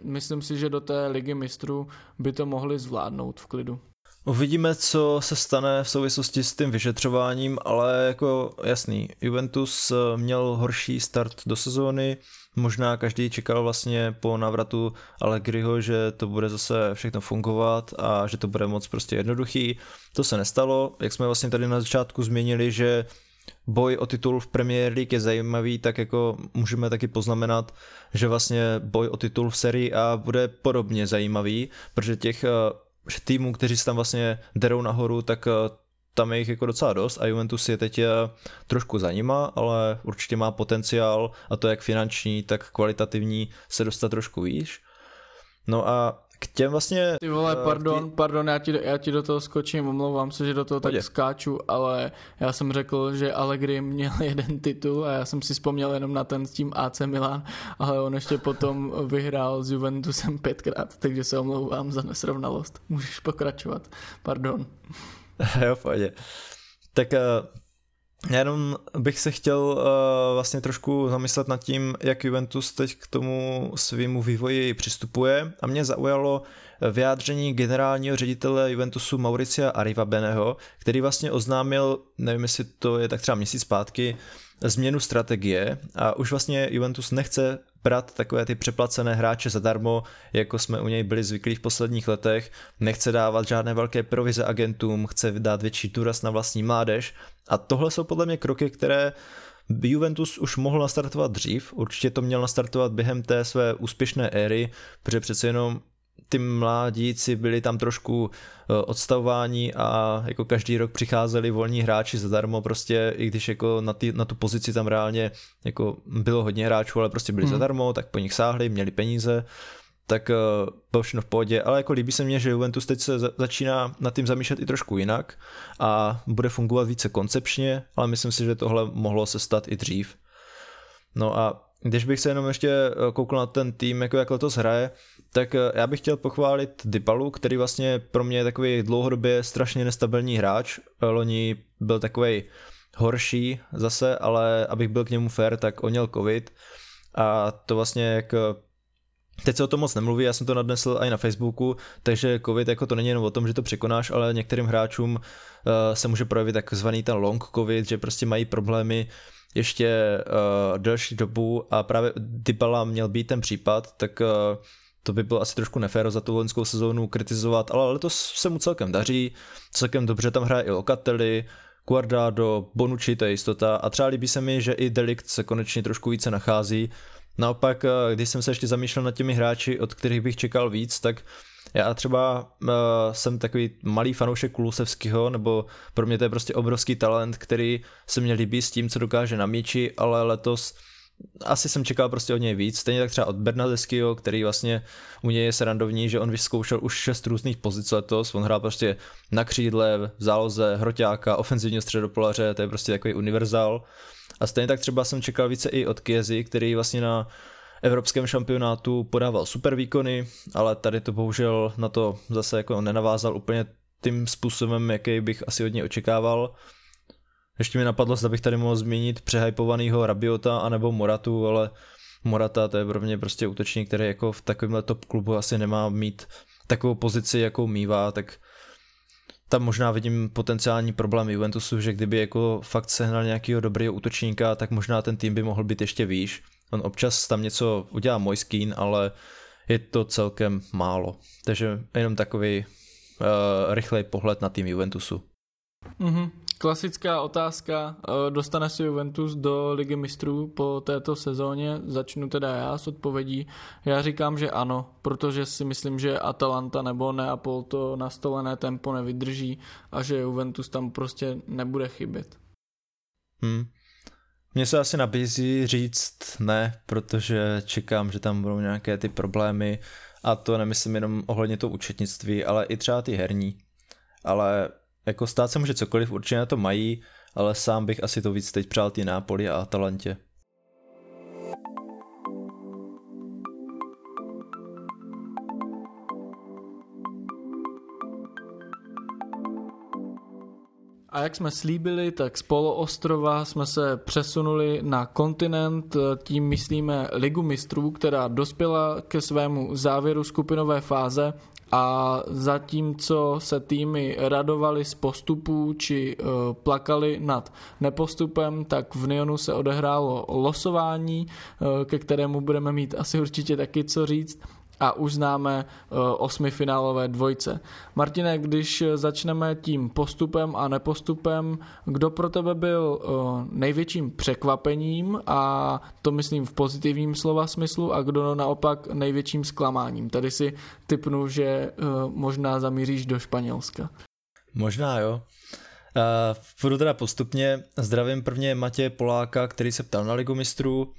myslím si, že do té ligy mistrů by to mohli zvládnout v klidu. Uvidíme, co se stane v souvislosti s tím vyšetřováním, ale jako jasný, Juventus eh, měl horší start do sezóny, možná každý čekal vlastně po návratu Allegriho, že to bude zase všechno fungovat a že to bude moc prostě jednoduchý. To se nestalo, jak jsme vlastně tady na začátku změnili, že boj o titul v Premier League je zajímavý, tak jako můžeme taky poznamenat, že vlastně boj o titul v sérii A bude podobně zajímavý, protože těch eh, týmů, kteří se tam vlastně derou nahoru, tak eh, tam je jich jako docela dost a Juventus je teď eh, trošku za nima, ale určitě má potenciál a to jak finanční, tak kvalitativní se dostat trošku výš. No a k těm vlastně... Ty vole, pardon, tý... pardon, já ti, já ti do toho skočím, omlouvám se, že do toho Pojde. tak skáču, ale já jsem řekl, že Allegri měl jeden titul a já jsem si vzpomněl jenom na ten s tím AC Milan, ale on ještě potom vyhrál s Juventusem pětkrát, takže se omlouvám za nesrovnalost. Můžeš pokračovat, pardon. jo, pojď. Tak uh já jenom bych se chtěl uh, vlastně trošku zamyslet nad tím, jak Juventus teď k tomu svýmu vývoji přistupuje. A mě zaujalo vyjádření generálního ředitele Juventusu Mauricia Arrivabeneho, který vlastně oznámil, nevím jestli to je tak třeba měsíc zpátky, změnu strategie a už vlastně Juventus nechce brát takové ty přeplacené hráče zadarmo, jako jsme u něj byli zvyklí v posledních letech, nechce dávat žádné velké provize agentům, chce dát větší důraz na vlastní mládež. A tohle jsou podle mě kroky, které Juventus už mohl nastartovat dřív, určitě to měl nastartovat během té své úspěšné éry, protože přece jenom ty mladíci byli tam trošku eh, odstavováni a jako každý rok přicházeli volní hráči zadarmo prostě, i když jako na, ty, na tu pozici tam reálně jako bylo hodně hráčů, ale prostě byli hmm. zadarmo, tak po nich sáhli, měli peníze, tak uh, bylo všechno v pohodě, ale jako líbí se mně, že Juventus teď se začíná nad tím zamýšlet i trošku jinak a bude fungovat více koncepčně, ale myslím si, že tohle mohlo se stát i dřív. No a když bych se jenom ještě eh, koukl na ten tým, jako jak letos hraje, tak eh, já bych chtěl pochválit Dybalu, který vlastně pro mě je takový dlouhodobě strašně nestabilní hráč. Eh, loni byl takový horší zase, ale abych byl k němu fair, tak on měl covid a to vlastně jak Teď se o tom moc nemluví, já jsem to nadnesl i na Facebooku, takže covid jako to není jenom o tom, že to překonáš, ale některým hráčům uh, se může projevit takzvaný ten long covid, že prostě mají problémy ještě uh, delší dobu a právě Dybala měl být ten případ, tak uh, to by bylo asi trošku neféro za tu loňskou sezónu kritizovat, ale letos se mu celkem daří, celkem dobře tam hraje i Locatelli, Guardado, Bonucci, to je jistota a třeba líbí se mi, že i Delikt se konečně trošku více nachází. Naopak, eh, když jsem se ještě zamýšlel nad těmi hráči, od kterých bych čekal víc, tak já třeba uh, jsem takový malý fanoušek Kulusevského, nebo pro mě to je prostě obrovský talent, který se mě líbí s tím, co dokáže na míči, ale letos asi jsem čekal prostě od něj víc, stejně tak třeba od Bernadeského, který vlastně u něj je srandovní, že on vyzkoušel už šest různých pozic letos, on hrál prostě na křídle, v záloze, hroťáka, ofenzivního středopolaře, to je prostě takový univerzál. A stejně tak třeba jsem čekal více i od Kiezy, který vlastně na evropském šampionátu podával super výkony, ale tady to bohužel na to zase jako nenavázal úplně tím způsobem, jaký bych asi od něj očekával. Ještě mi napadlo, zda bych tady mohl zmínit přehypovanýho Rabiota anebo Moratu, ale Morata to je pro mě prostě útočník, který jako v takovémhle top klubu asi nemá mít takovou pozici, jakou mývá, tak tam možná vidím potenciální problém Juventusu, že kdyby jako fakt sehnal nějakého dobrého útočníka, tak možná ten tým by mohl být ještě výš. On občas tam něco udělá Mojskín, ale je to celkem málo. Takže jenom takový uh, rychlej pohled na tým Juventusu. Mm-hmm. Klasická otázka, eh, dostane se Juventus do ligy mistrů po této sezóně? Začnu teda já s odpovědí. Já říkám, že ano, protože si myslím, že Atalanta nebo Neapol to nastolené tempo nevydrží a že Juventus tam prostě nebude chybět. Hmm. Mně se asi nabízí říct ne, protože čekám, že tam budou nějaké ty problémy a to nemyslím jenom ohledně toho účetnictví, ale i třeba ty herní. Ale jako stát se může cokoliv, určitě na to mají, ale sám bych asi to víc teď přál ty Nápoli a Atalantě. A jak jsme slíbili, tak z poloostrova jsme se přesunuli na kontinent, tím myslíme Ligu mistrů, která dospěla ke svému závěru skupinové fáze a zatímco se týmy radovali z postupů či uh, plakali nad nepostupem, tak v Nionu se odehrálo losování, uh, ke kterému budeme mít asi určitě taky co říct a už známe uh, osmifinálové dvojce. Martine, když začneme tím postupem a nepostupem, kdo pro tebe byl uh, největším překvapením a to myslím v pozitivním slova smyslu a kdo naopak největším zklamáním? Tady si typnu, že možná zamíříš do Španělska. Možná jo. Půjdu teda postupně. Zdravím prvně Matěje Poláka, který se ptal na ligu mistrů.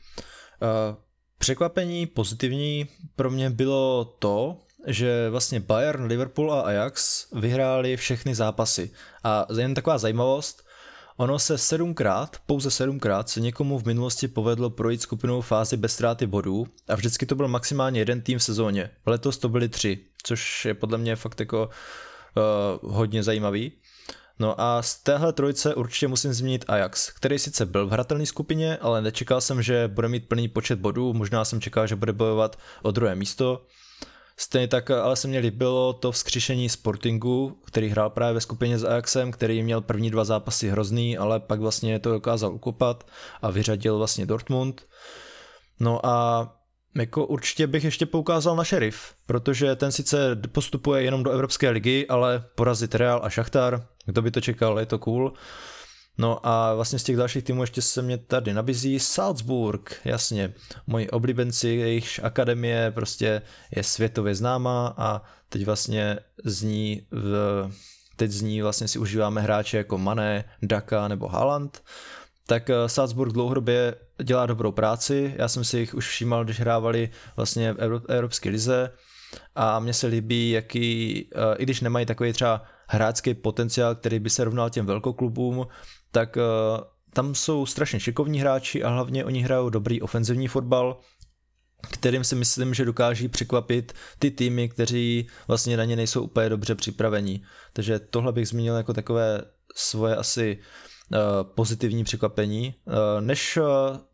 Překvapení pozitivní pro mě bylo to, že vlastně Bayern, Liverpool a Ajax vyhráli všechny zápasy. A jen taková zajímavost, ono se sedmkrát, pouze sedmkrát se někomu v minulosti povedlo projít skupinovou fázi bez ztráty bodů a vždycky to byl maximálně jeden tým v sezóně. Letos to byly tři, což je podle mě fakt jako uh, hodně zajímavý. No a z téhle trojice určitě musím zmínit Ajax, který sice byl v hratelné skupině, ale nečekal jsem, že bude mít plný počet bodů, možná jsem čekal, že bude bojovat o druhé místo. Stejně tak ale se mě líbilo to vzkříšení Sportingu, který hrál právě ve skupině s Ajaxem, který měl první dva zápasy hrozný, ale pak vlastně to dokázal ukopat a vyřadil vlastně Dortmund. No a jako určitě bych ještě poukázal na Sheriff, protože ten sice postupuje jenom do Evropské ligy, ale porazit Real a Šachtar, kdo by to čekal, je to cool. No a vlastně z těch dalších týmů ještě se mě tady nabízí Salzburg, jasně, moji oblíbenci, jejich akademie prostě je světově známá a teď vlastně z ní v, teď z ní vlastně si užíváme hráče jako Mané, Daka nebo Haaland, tak eh, Salzburg dlouhodobě dělá dobrou práci, já jsem si jich už všímal, když hrávali vlastně v Evropské lize. A mně se líbí, jaký, eh, i když nemají takový třeba hráčský potenciál, který by se rovnal těm velkoklubům, tak eh, tam jsou strašně šikovní hráči a hlavně oni hrajou dobrý ofenzivní fotbal, kterým si myslím, že dokáží překvapit ty týmy, kteří vlastně na ně nejsou úplně dobře připravení. Takže tohle bych zmínil jako takové svoje asi uh, pozitivní překvapení. Uh, než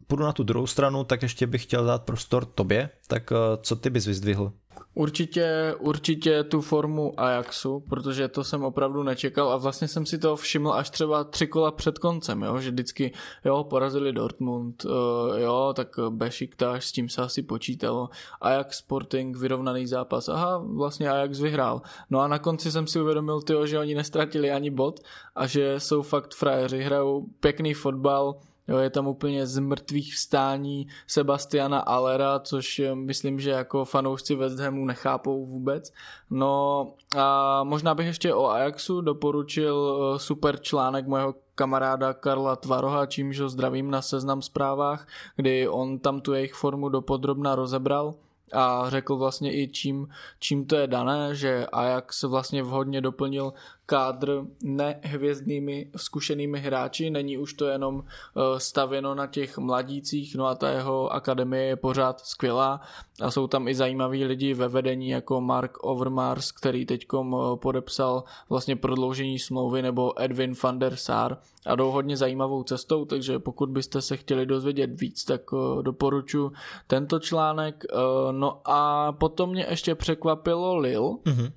půjdu na tu druhou stranu, tak ještě bych chtěl dát prostor tobě, tak co ty bys vyzdvihl? Určitě, určitě tu formu Ajaxu, protože to jsem opravdu nečekal a vlastně jsem si to všiml až třeba tři kola před koncem, jo, že vždycky, jo, porazili Dortmund, uh, jo, tak Bešiktáš, s tím se asi počítalo, Ajax Sporting, vyrovnaný zápas, aha, vlastně Ajax vyhrál. No a na konci jsem si uvědomil, tyjo, že oni nestratili ani bod a že jsou fakt frajeři, hrajou pěkný fotbal, Jo, je tam úplně z mrtvých vstání Sebastiana Alera, což eh, myslím, že jako fanoušci West Hamu nechápou vůbec. No a možná bych ještě o Ajaxu doporučil eh, super článek mojeho kamaráda Karla Tvaroha, čímž ho zdravím na seznam zprávách, kdy on tam tu jejich formu dopodrobna rozebral a řekl vlastně i čím, čím to je dané, že Ajax vlastně vhodně doplnil kádr nehvězdnými zkušenými hráči, není už to jenom eh, stavěno na těch mladících, no a ta jeho akademie je pořád skvělá. A jsou tam i zajímaví lidi ve vedení jako Mark Overmars, který teďkom eh, podepsal vlastně prodloužení smlouvy nebo Edwin van der Sar. A jdou hodně zajímavou cestou, takže pokud byste se chtěli dozvědět víc, tak eh, doporučuji tento článek. No a potom mě ještě překvapilo Lil, mm-hmm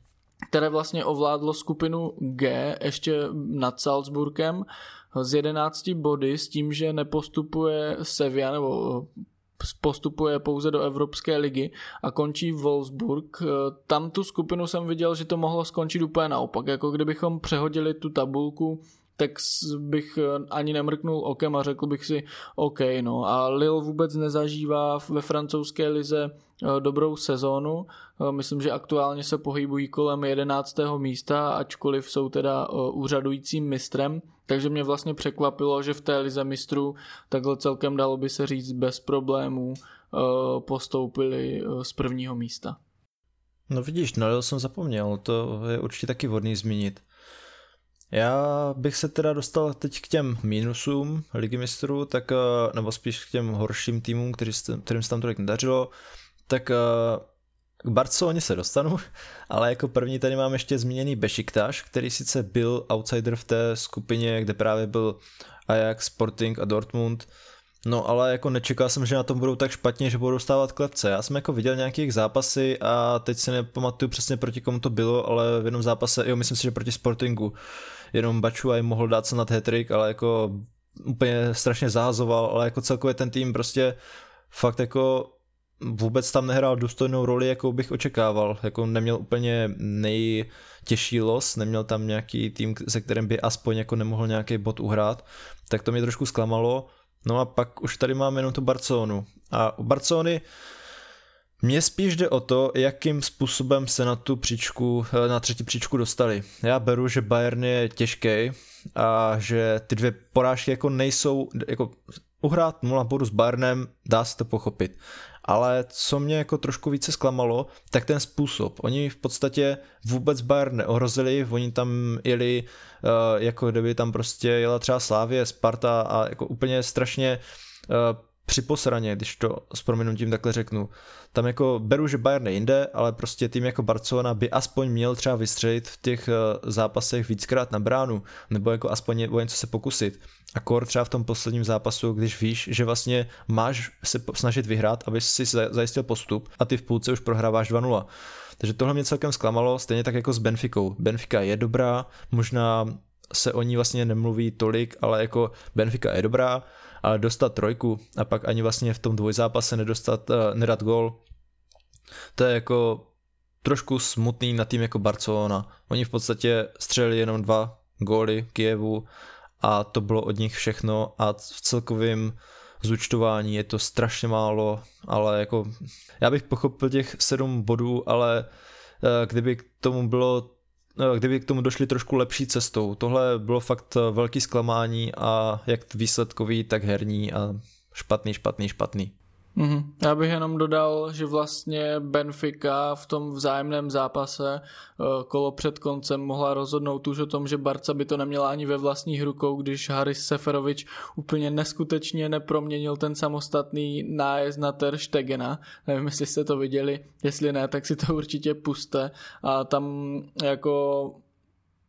které vlastně ovládlo skupinu G ještě nad Salzburgem z 11 body s tím, že nepostupuje Sevilla nebo postupuje pouze do Evropské ligy a končí Wolfsburg. Tam tu skupinu jsem viděl, že to mohlo skončit úplně naopak, jako kdybychom přehodili tu tabulku tak bych ani nemrknul okem a řekl bych si OK, no a Lille vůbec nezažívá ve francouzské lize Eh, dobrou sezónu. Eh, myslím, že aktuálně se pohybují kolem 11. místa, ačkoliv jsou teda eh, úřadujícím mistrem. Takže mě vlastně překvapilo, že v té lize mistrů takhle celkem dalo by se říct bez problémů postoupili z prvního místa. No vidíš, no jsem zapomněl, to je určitě taky vodný zmínit. Já bych se teda dostal teď k těm mínusům ligy mistrů, tak, nebo spíš k těm horším týmům, kterým se tam tolik nedařilo tak uh, k Barceloně se dostanu, ale jako první tady mám ještě zmíněný Bešiktaš, který sice byl outsider v té skupině, kde právě byl Ajax, Sporting a Dortmund, No ale jako nečekal jsem, že na tom budou tak špatně, že budou dostávat klepce. Já jsem jako viděl nějakých zápasy a teď si nepamatuju přesně proti komu to bylo, ale v jednom zápase, jo, myslím si, že proti Sportingu. Jenom Bačuaj mohl dát se na hat ale jako úplně strašně zahazoval, ale jako celkově ten tým prostě fakt jako vůbec tam nehrál důstojnou roli, jakou bych očekával. Jako neměl úplně nejtěžší los, neměl tam nějaký tým, se kterým by aspoň jako nemohl nějaký bod uhrát, tak to mě trošku zklamalo. No a pak už tady máme jenom tu Barcelonu. A u Barcelony mně spíš jde o to, jakým způsobem se na tu příčku, na třetí příčku dostali. Já beru, že Bayern je těžký a že ty dvě porážky jako nejsou, jako uhrát 0 bodů s Bayernem, dá se to pochopit. Ale co mě jako trošku více zklamalo, tak ten způsob. Oni v podstatě vůbec Bayern neohrozili, oni tam jeli, uh, jako kdyby tam prostě jela třeba Slávě, Sparta a jako úplně strašně uh, při posraně, když to s prominutím takhle řeknu. Tam jako beru, že Bayern nejde, ale prostě tým jako Barcelona by aspoň měl třeba vystřelit v těch uh, zápasech víckrát na bránu, nebo jako aspoň o něco se pokusit. A kor třeba v tom posledním zápasu, když víš, že vlastně máš se snažit vyhrát, aby si zajistil postup a ty v půlce už prohráváš 2-0. Takže tohle mě celkem zklamalo, stejně tak jako s Benficou. Benfica je dobrá, možná se o ní vlastně nemluví tolik, ale jako Benfica je dobrá, dostat trojku a pak ani vlastně v tom dvojzápase nedostat, uh, nedat gol, to je jako trošku smutný na tým jako Barcelona. Oni v podstatě střelili jenom dva góly Kijevu a to bylo od nich všechno a v celkovém zúčtování je to strašně málo, ale jako já bych pochopil těch sedm bodů, ale eh, kdyby k tomu bylo eh, kdyby k tomu došli trošku lepší cestou. Tohle bylo fakt eh, velký zklamání a jak výsledkový, tak herní a špatný, špatný, špatný. Mm-hmm. Já bych jenom dodal, že vlastně Benfica v tom vzájemném zápase eh, kolo před koncem mohla rozhodnout už o tom, že Barca by to neměla ani ve vlastních rukou, když Haris Seferovič úplně neskutečně neproměnil ten samostatný nájezd na Ter Stegena. Nevím, jestli jste to viděli, jestli ne, tak si to určitě puste. A tam jako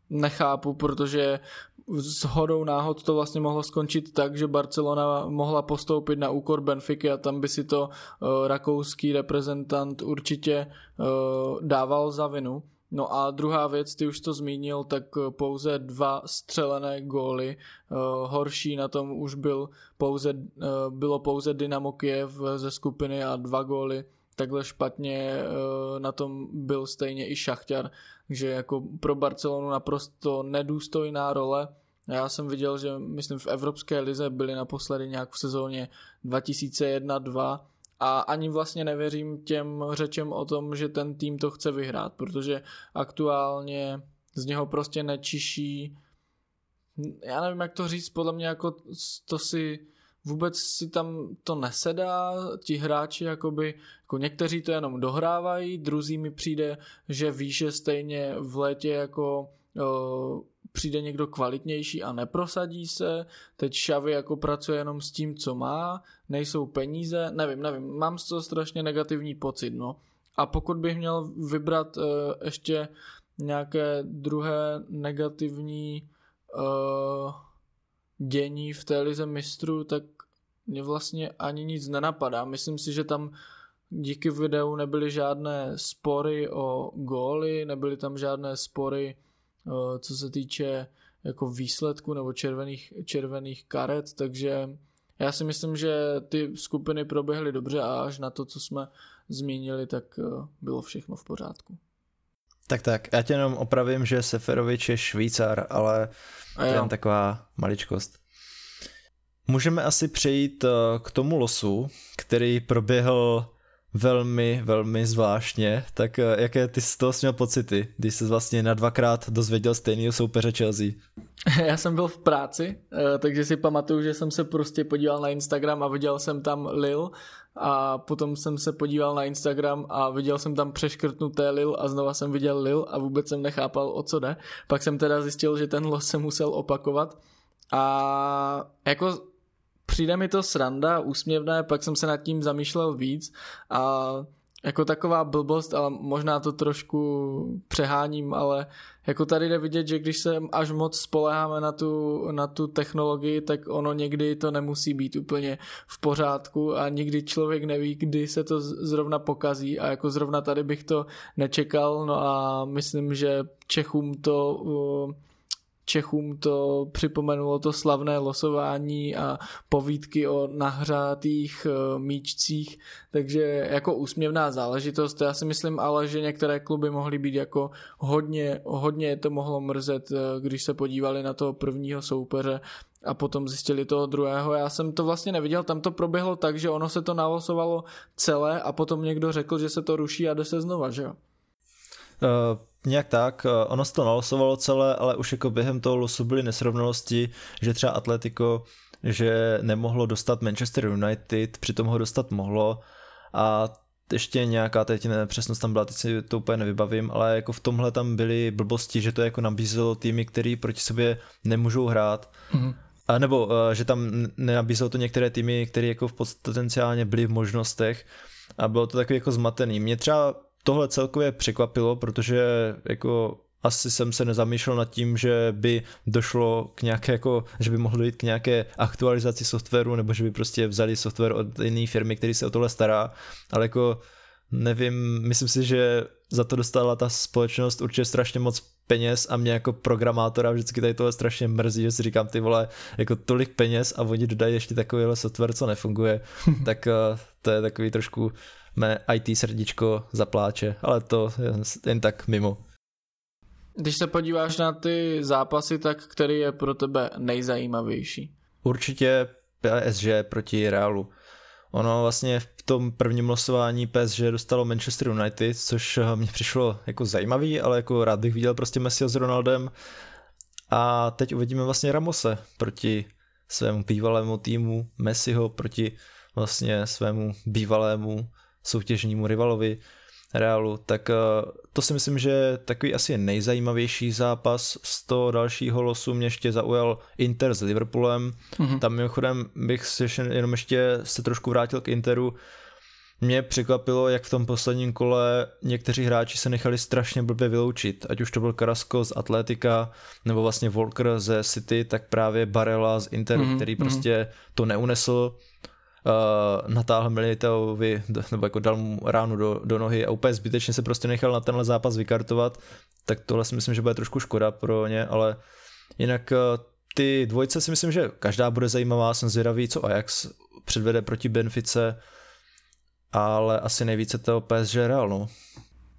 nechápu, protože s hodou náhod to vlastně mohlo skončit tak, že Barcelona mohla postoupit na úkor Benfiky a tam by si to uh, rakouský reprezentant určitě uh, dával za vinu. No a druhá věc, ty už to zmínil, tak pouze dva střelené góly. Horší na tom už byl pouze, bylo pouze Dynamo Kiev ze skupiny a dva góly. Takhle špatně uh, na tom byl stejně i Šachtar že jako pro Barcelonu naprosto nedůstojná role. Já jsem viděl, že myslím v Evropské lize byli naposledy nějak v sezóně 2001-2 a ani vlastně nevěřím těm řečem o tom, že ten tým to chce vyhrát, protože aktuálně z něho prostě nečiší já nevím, jak to říct, podle mě jako to si vůbec si tam to nesedá, ti hráči jakoby, jako někteří to jenom dohrávají, druzí mi přijde, že ví, že stejně v létě jako o, přijde někdo kvalitnější a neprosadí se, teď Šavy jako pracuje jenom s tím, co má, nejsou peníze, nevím, nevím, mám z toho strašně negativní pocit, no. A pokud bych měl vybrat uh, ještě nějaké druhé negativní uh, dění v té lize mistrů, tak mě vlastně ani nic nenapadá. Myslím si, že tam díky videu nebyly žádné spory o góly, nebyly tam žádné spory, eh, co se týče jako výsledku nebo červených, červených karet, takže já si myslím, že ty skupiny proběhly dobře a až na to, co jsme zmínili, tak eh, bylo všechno v pořádku. Tak tak, já tě jenom opravím, že Seferovič je Švýcar, ale to je jen taková maličkost. Můžeme asi přejít eh, k tomu losu, který proběhl velmi, velmi zvláštně. Tak eh, jaké ty z toho měl pocity, když jsi vlastně na dvakrát dozvěděl stejného soupeře Chelsea? Já jsem byl v práci, eh, takže si pamatuju, že jsem se prostě podíval na Instagram a viděl jsem tam Lil a potom jsem se podíval na Instagram a viděl jsem tam přeškrtnuté Lil a znova jsem viděl Lil a vůbec jsem nechápal, o co jde. Pak jsem teda zjistil, že ten los se musel opakovat a jako přijde mi to sranda, úsměvné, pak jsem se nad tím zamýšlel víc a jako taková blbost, ale možná to trošku přeháním, ale jako tady jde vidět, že když se až moc spoleháme na tu, na tu technologii, tak ono někdy to nemusí být úplně v pořádku a nikdy člověk neví, kdy se to zrovna pokazí a jako zrovna tady bych to nečekal, no a myslím, že Čechům to uh, Čechům to připomenulo to slavné losování a povídky o nahřátých eh, míčcích, takže jako úsměvná záležitost. Já si myslím ale, že některé kluby mohly být jako hodně, hodně to mohlo mrzet, eh, když se podívali na toho prvního soupeře a potom zjistili toho druhého. Já jsem to vlastně neviděl, tam to proběhlo tak, že ono se to nalosovalo celé a potom někdo řekl, že se to ruší a jde se znova, že jo? Uh, nějak tak, eh, ono se to nalosovalo celé, ale už jako během toho losu byly nesrovnalosti, že třeba Atletico, že nemohlo dostat Manchester United, přitom ho dostat mohlo a ještě nějaká teď nepřesnost tam byla, teď si to úplně nevybavím, ale jako v tomhle tam byly blbosti, že to jako nabízelo týmy, který proti sobě nemůžou hrát. Mm-hmm. A nebo eh, že tam nenabízelo to některé týmy, které jako v potenciálně byly v možnostech a bylo to takový jako zmatený. Mě třeba tohle celkově překvapilo, protože jako asi jsem se nezamýšlel nad tím, že by došlo k nějaké jako, že by mohlo dojít k nějaké aktualizaci softwaru, nebo že by prostě vzali software od jiné firmy, který se o tohle stará, ale jako nevím, myslím si, že za to dostala ta společnost určitě strašně moc peněz a mě jako programátora vždycky tady tohle strašně mrzí, že si říkám ty vole, jako tolik peněz a oni dodají ještě takovýhle software, co nefunguje, tak uh, to je takový trošku mé IT srdíčko zapláče, ale to jen, jen tak mimo. Když se podíváš na ty zápasy, tak který je pro tebe nejzajímavější? Určitě PSG proti Realu. Ono vlastně v tom prvním losování PSG dostalo Manchester United, což mě přišlo jako zajímavý, ale jako rád bych viděl prostě Messi s Ronaldem. A teď uvidíme vlastně Ramose proti svému bývalému týmu, Messiho proti vlastně svému bývalému soutěžnímu rivalovi Realu, tak eh, to si myslím, že takový asi nejzajímavější zápas z toho dalšího losu mě ještě zaujal Inter s Liverpoolem. Mm-hmm. Tam mimochodem bych si jenom ještě se trošku vrátil k Interu. Mě překvapilo, jak v tom posledním kole někteří hráči se nechali strašně blbě vyloučit. Ať už to byl Carrasco z Atletika, nebo vlastně Volker ze City, tak právě Barella z Interu, mm-hmm. který mhm. prostě to neunesl uh, natáhl Militovi, nebo jako dal mu ránu do, do nohy a úplně zbytečně se prostě nechal na tenhle zápas vykartovat, tak tohle si myslím, že bude trošku škoda pro ně, ale jinak uh, ty dvojce si myslím, že každá bude zajímavá, jsem zvědavý, co Ajax předvede proti Benfice, ale asi nejvíce to PSG Real, no.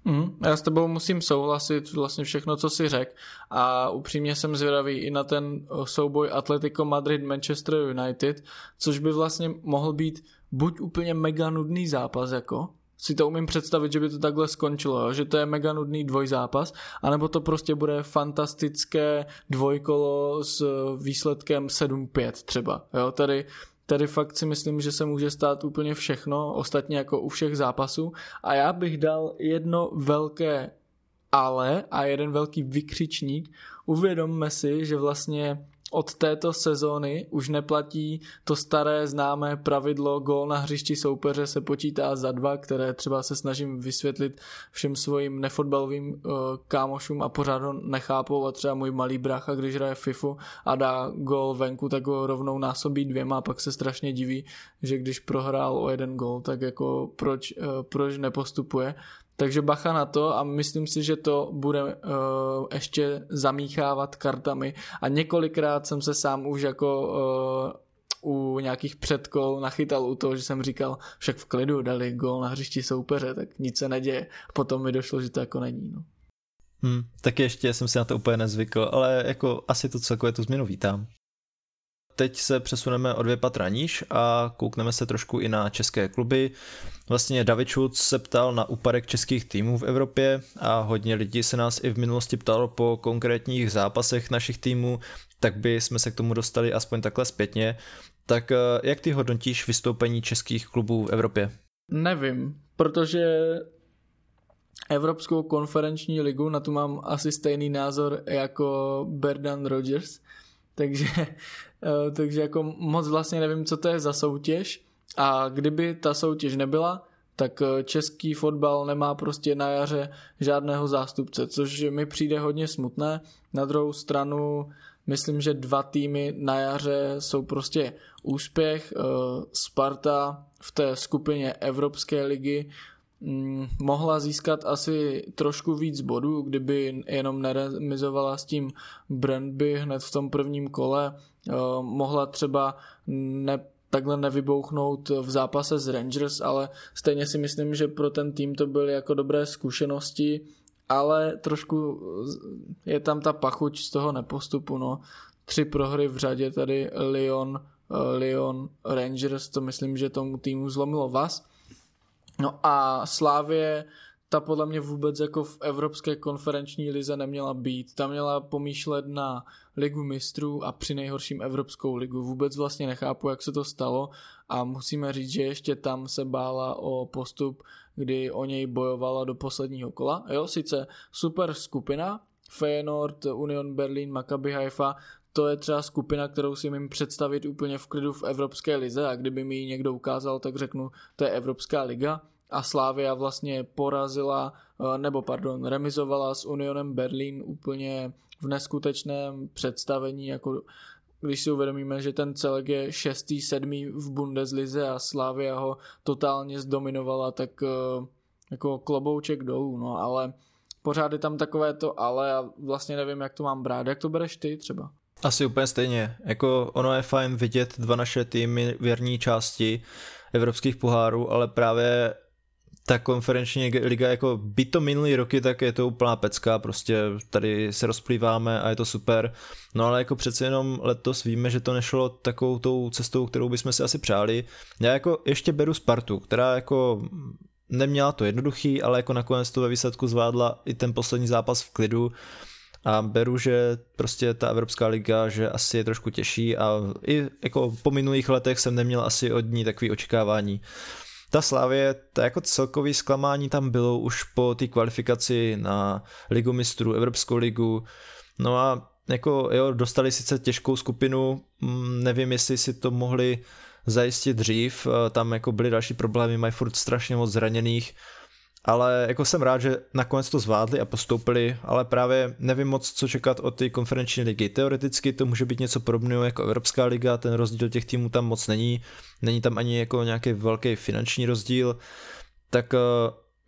Mm, já s tebou musím souhlasit vlastně všechno, co si řekl a upřímně jsem zvědavý i na ten souboj Atletico Madrid Manchester United, což by vlastně mohl být buď úplně mega nudný zápas jako, si to umím představit, že by to takhle skončilo, jo? že to je mega nudný dvojzápas, anebo to prostě bude fantastické dvojkolo s výsledkem 7-5 třeba. Jo? Tady Tady fakt si myslím, že se může stát úplně všechno, ostatně jako u všech zápasů. A já bych dal jedno velké ale a jeden velký vykřičník. Uvědomme si, že vlastně od této sezóny už neplatí to staré známé pravidlo gól na hřišti soupeře se počítá za dva, které třeba se snažím vysvětlit všem svým nefotbalovým uh, kámošům a pořád ho nechápou a třeba můj malý brácha, když hraje FIFU a dá gól venku, tak ho rovnou násobí dvěma a pak se strašně diví, že když prohrál o jeden gól, tak jako proč, uh, proč nepostupuje. Takže bacha na to a myslím si, že to bude uh, ještě zamíchávat kartami a několikrát jsem se sám už jako uh, u nějakých předkol nachytal u toho, že jsem říkal, však v klidu dali gol na hřišti soupeře, tak nic se neděje. Potom mi došlo, že to jako není. No. Hmm, tak ještě jsem si na to úplně nezvykl, ale jako asi to celkově tu změnu vítám teď se přesuneme o dvě patra níž a koukneme se trošku i na české kluby. Vlastně David Schultz se ptal na úpadek českých týmů v Evropě a hodně lidí se nás i v minulosti ptalo po konkrétních zápasech našich týmů, tak by jsme se k tomu dostali aspoň takhle zpětně. Tak eh, jak ty hodnotíš vystoupení českých klubů v Evropě? Nevím, protože Evropskou konferenční ligu, na tu mám asi stejný názor jako Berdan Rodgers, takže Eh, takže jako moc vlastně nevím, co to je za soutěž a kdyby ta soutěž nebyla, tak eh, český fotbal nemá prostě na jaře žádného zástupce, což mi přijde hodně smutné. Na druhou stranu myslím, že dva týmy na jaře jsou prostě úspěch. Eh, Sparta v té skupině Evropské ligy mohla získat asi trošku víc bodů, kdyby jenom neremizovala s tím Brandby hned v tom prvním kole. Eh, mohla třeba ne takhle nevybouchnout v zápase s Rangers, ale stejně si myslím, že pro ten tým to byly jako dobré zkušenosti, ale trošku je tam ta pachuť z toho nepostupu, no. Tři prohry v řadě tady Lyon, eh, Lyon Rangers, to myslím, že tomu týmu zlomilo vás. No a Slávě ta podle mě vůbec jako v Evropské konferenční lize neměla být. Ta měla pomýšlet na ligu mistrů a při nejhorším Evropskou ligu. Vůbec vlastně nechápu, jak se to stalo a musíme říct, že ještě tam se bála o postup, kdy o něj bojovala do posledního kola. Jo, sice super skupina, Feyenoord, Union Berlin, Maccabi Haifa, to je třeba skupina, kterou si mím představit úplně v klidu v Evropské lize a kdyby mi ji někdo ukázal, tak řeknu, to je Evropská liga a Slávia vlastně porazila, eh, nebo pardon, remizovala s Unionem Berlin úplně v neskutečném představení, jako když si uvědomíme, že ten celek je šestý, sedmý v Bundeslize a Slavia ho totálně zdominovala, tak eh, jako klobouček dolů, no ale pořád je tam takové to ale a vlastně nevím, jak to mám brát. Jak to bereš ty třeba? Asi úplně stejně. Jako ono je fajn vidět dva naše týmy v jarní části evropských pohárů, ale právě ta konferenční liga, jako by to minulý roky, tak je to úplná pecka, prostě tady se rozplýváme a je to super, no ale jako přece jenom letos víme, že to nešlo takovou tou cestou, kterou bychom si asi přáli. Já jako ještě beru Spartu, která jako neměla to jednoduchý, ale jako nakonec to ve výsledku zvládla i ten poslední zápas v klidu a beru, že prostě ta Evropská liga, že asi je trošku těžší a i jako po minulých letech jsem neměl asi od ní takový očekávání. Ta Slávě, to jako celkový zklamání tam bylo už po té kvalifikaci na Ligu mistrů, Evropskou ligu, no a jako jo, dostali sice těžkou skupinu, mm, nevím, jestli si to mohli zajistit dřív, eh, tam jako byly další problémy, mají furt strašně moc zraněných, ale jako jsem rád, že nakonec to zvládli a postoupili, ale právě nevím moc, co čekat od té konferenční ligy. Teoreticky to může být něco podobného jako Evropská liga, ten rozdíl těch týmů tam moc není, není tam ani jako nějaký velký finanční rozdíl, tak uh,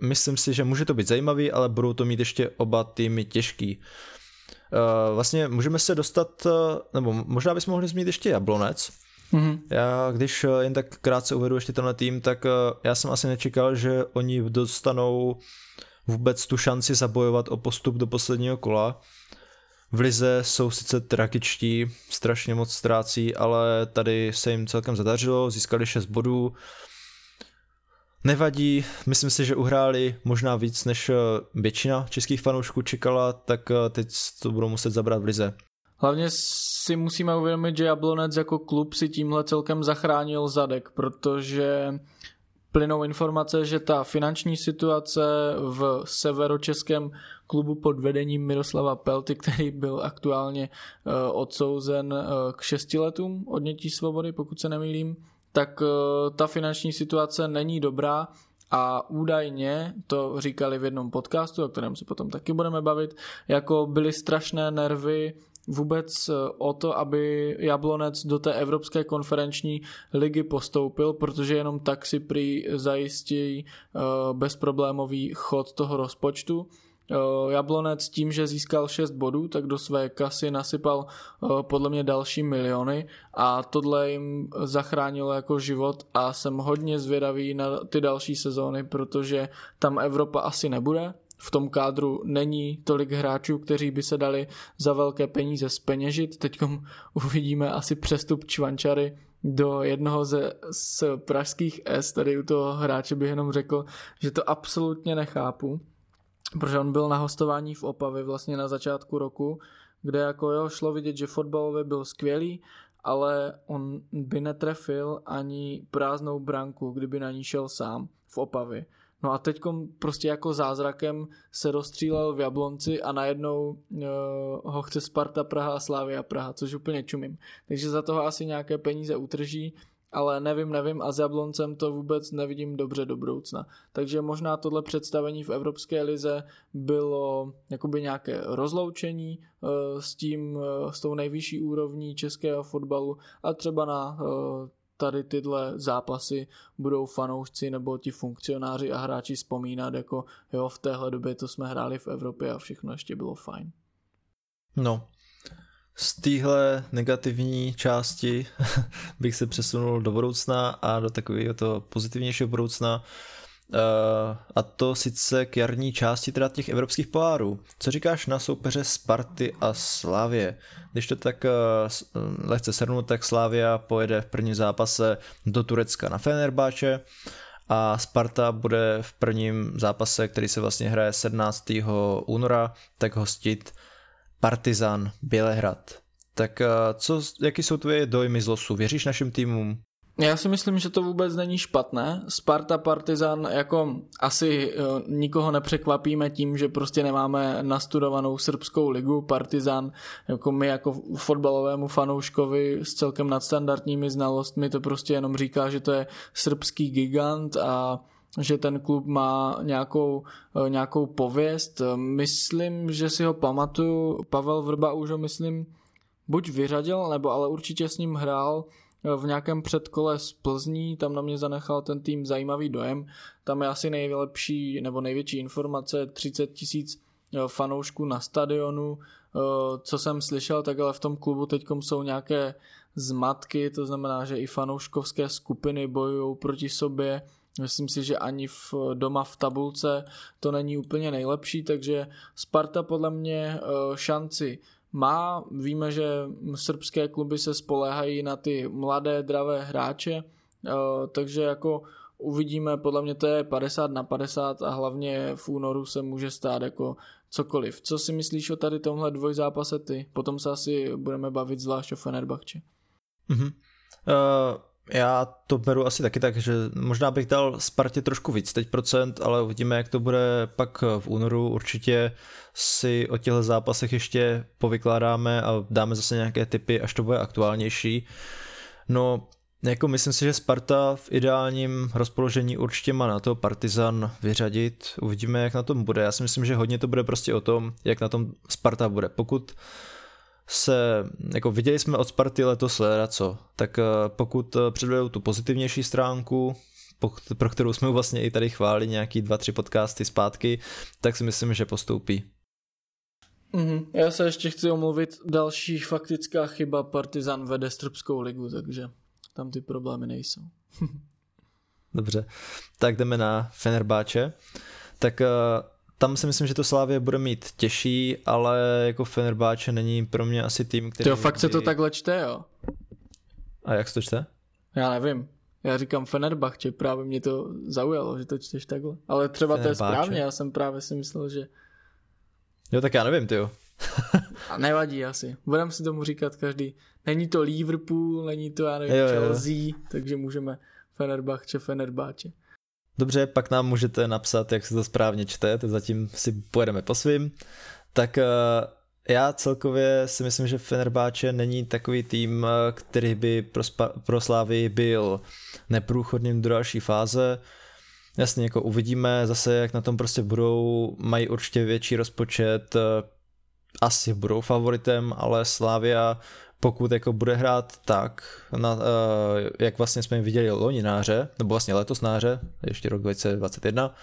myslím si, že může to být zajímavý, ale budou to mít ještě oba týmy těžký. Uh, vlastně můžeme se dostat, uh, nebo možná bychom mohli zmínit ještě Jablonec, Mm-hmm. Já když eh, jen tak krátce uvedu ještě tenhle tým, tak eh, já jsem asi nečekal, že oni dostanou vůbec tu šanci zabojovat o postup do posledního kola. V Lize jsou sice tragičtí, strašně moc ztrácí, ale tady se jim celkem zadařilo, získali 6 bodů. Nevadí, myslím si, že uhráli možná víc, než eh, většina českých fanoušků čekala, tak teď to budou muset zabrat v Lize. Hlavně si musíme uvědomit, že Jablonec jako klub si tímhle celkem zachránil zadek, protože plynou informace, že ta finanční situace v severočeském klubu pod vedením Miroslava Pelty, který byl aktuálně uh, odsouzen uh, k šesti letům odnětí svobody, pokud se nemýlím, tak uh, ta finanční situace není dobrá a údajně, to říkali v jednom podcastu, o kterém se potom taky budeme bavit, jako byly strašné nervy vůbec eh, o to, aby Jablonec do té Evropské konferenční ligy postoupil, protože jenom tak si prý zajistí eh, bezproblémový chod toho rozpočtu. Eh, Jablonec tím, že získal 6 bodů, tak do své kasy nasypal podle mě další miliony a tohle jim zachránilo jako život a jsem hodně zvědavý na ty další sezóny, protože tam Evropa asi nebude, v tom kádru není tolik hráčů, kteří by se dali za velké peníze speněžit. Teď uvidíme asi přestup Čvančary do jednoho ze z pražských S, tady u toho hráče bych jenom řekl, že to absolutně nechápu, protože on byl na hostování v Opavě vlastně na začátku roku, kde jako jo, šlo vidět, že fotbalově byl skvělý, ale on by netrefil ani prázdnou branku, kdyby na ní šel sám v Opavě. No a teď prostě jako zázrakem se rozstřílel v Jablonci a najednou uh, ho chce Sparta Praha a Slavia Praha, což úplně čumím. Takže za toho asi nějaké peníze utrží ale nevím, nevím a s Jabloncem to vůbec nevidím dobře do budoucna. Takže možná tohle představení v Evropské lize bylo jakoby nějaké rozloučení uh, s tím, uh, s tou nejvyšší úrovní českého fotbalu a třeba na tady tyhle zápasy budou fanoušci nebo ti funkcionáři a hráči vzpomínat jako jo, v téhle době to jsme hráli v Evropě a všechno ještě bylo fajn. No, z téhle negativní části bych se přesunul do budoucna a do takového toho pozitivnějšího budoucna. Uh, a to sice k jarní části teda těch evropských pohárů. Co říkáš na soupeře Sparty a Slávě? Když to tak uh, lehce shrnu, tak Slávia pojede v prvním zápase do Turecka na Fenerbáče a Sparta bude v prvním zápase, který se vlastně hraje 17. února, tak hostit Partizan Bělehrad. Tak co, jaký jsou tvoje dojmy z losu? Věříš našim týmům? Já si myslím, že to vůbec není špatné. Sparta Partizan jako asi uh, nikoho nepřekvapíme tím, že prostě nemáme nastudovanou srbskou ligu. Partizan jako my jako fotbalovému fanouškovi s celkem nadstandardními znalostmi to prostě jenom říká, že to je srbský gigant a že ten klub má nějakou, uh, nějakou pověst. Myslím, že si ho pamatuju, Pavel Vrba už ho myslím buď vyřadil, nebo ale určitě s ním hrál v nějakém předkole z Plzní, tam na mě zanechal ten tým zajímavý dojem. Tam je asi nejlepší nebo největší informace 30 tisíc eh, fanoušků na stadionu. Eh, co jsem slyšel, tak ale v tom klubu teď jsou nějaké zmatky, to znamená, že i fanouškovské skupiny bojují proti sobě. Myslím si, že ani v, doma v tabulce to není úplně nejlepší, takže Sparta podle mě eh, šanci má. Víme, že srbské kluby se spoléhají na ty mladé, dravé hráče, eh, takže jako uvidíme, podle mě to je 50 na 50 a hlavně v únoru se může stát jako cokoliv. Co si myslíš o tady tomhle dvojzápase ty? Potom se asi budeme bavit zvlášť o Fenerbahče. Mm-hmm. Uh, já to beru asi taky tak, že možná bych dal Spartě trošku víc teď procent, ale uvidíme, jak to bude pak v únoru. Určitě si o těchto zápasech ještě povykládáme a dáme zase nějaké typy, až to bude aktuálnější. No, jako myslím si, že Sparta v ideálním rozpoložení určitě má na to Partizan vyřadit. Uvidíme, jak na tom bude. Já si myslím, že hodně to bude prostě o tom, jak na tom Sparta bude. Pokud se, jako viděli jsme od Sparty letos co, tak eh, pokud eh, předvedou tu pozitivnější stránku, pro kterou jsme vlastně i tady chválili nějaký dva, tři podcasty zpátky, tak si myslím, že postoupí. Mm-hmm. Já se ještě chci omluvit, další faktická chyba, Partizan vede Srbskou ligu, takže tam ty problémy nejsou. Dobře, tak jdeme na Fenerbáče. Tak uh, tam si myslím, že to Slávě bude mít těžší, ale jako Fenerbáče není pro mě asi tým, který... Jo, fakt se to takhle čte, jo? A jak se to čte? Já nevím. Já říkám Fenerbahče, právě mě to zaujalo, že to čteš takhle. Ale třeba to je správně, já jsem právě si myslel, že... Jo, tak já nevím, ty jo. A nevadí asi. Budeme si tomu říkat každý. Není to Liverpool, není to, já nevím, jo, Chelsea, jo. takže můžeme Fenerbahče, Fenerbahče. Dobře, pak nám můžete napsat, jak se to správně čte, to zatím si pojedeme po svým. Tak eh, já celkově si myslím, že Fenerbáče není takový tým, eh, který by pro, spa- pro Slávy byl neprůchodným do další fáze. Jasně, jako uvidíme zase, jak na tom prostě budou, mají určitě větší rozpočet, eh, asi budou favoritem, ale Slávia pokud jako bude hrát tak, na, uh, jak vlastně jsme viděli loni náře, nebo vlastně letos náře, ještě rok 2021,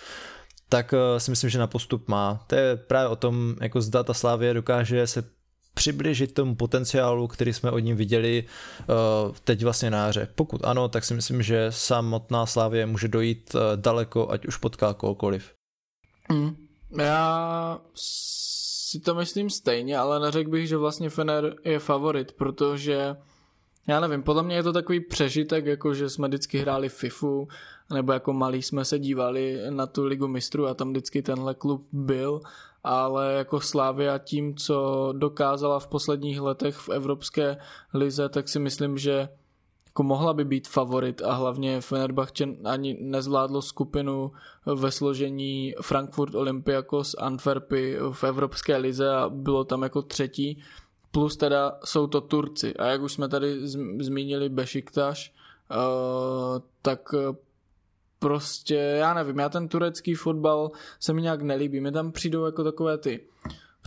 tak uh, si myslím, že na postup má. To je právě o tom, jako zda ta Slávě dokáže se přiblížit tomu potenciálu, který jsme od ní viděli uh, teď vlastně na hře. Pokud ano, tak si myslím, že samotná Slávě může dojít uh, daleko, ať už potká kohokoliv. Mm. Já si to myslím stejně, ale neřekl bych, že vlastně Fener je favorit, protože já nevím, podle mě je to takový přežitek, jako že jsme vždycky hráli FIFU, nebo jako malí jsme se dívali na tu ligu mistrů a tam vždycky tenhle klub byl, ale jako Slávia tím, co dokázala v posledních letech v Evropské lize, tak si myslím, že jako mohla by být favorit a hlavně Fenerbahce ani nezvládlo skupinu ve složení Frankfurt Olympiakos Antwerpy v Evropské lize a bylo tam jako třetí. Plus teda jsou to Turci a jak už jsme tady zmínili Bešiktaš, tak prostě, já nevím, já ten turecký fotbal se mi nějak nelíbí. Mi tam přijdou jako takové ty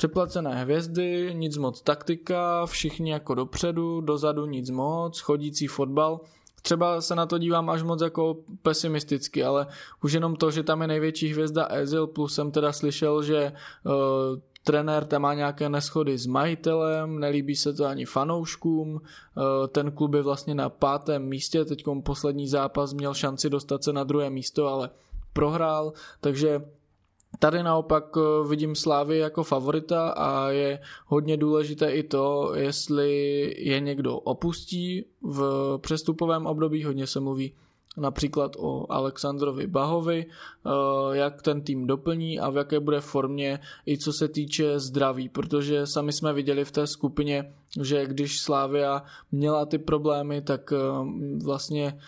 přeplacené hvězdy, nic moc taktika, všichni jako dopředu, dozadu nic moc, chodící fotbal. Třeba se na to dívám až moc jako pesimisticky, ale už jenom to, že tam je největší hvězda Ezil, plus jsem teda slyšel, že uh, trenér tam má nějaké neschody s majitelem, nelíbí se to ani fanouškům, eh, ten klub je vlastně na pátém místě, teď poslední zápas měl šanci dostat se na druhé místo, ale prohrál, takže Tady naopak eh, vidím Slávy jako favorita a je hodně důležité i to, jestli je někdo opustí v přestupovém období, hodně se mluví například o Alexandrovi Bahovi, eh, jak ten tým doplní a v jaké bude formě i co se týče zdraví, protože sami jsme viděli v té skupině, že když Slávia měla ty problémy, tak eh, vlastně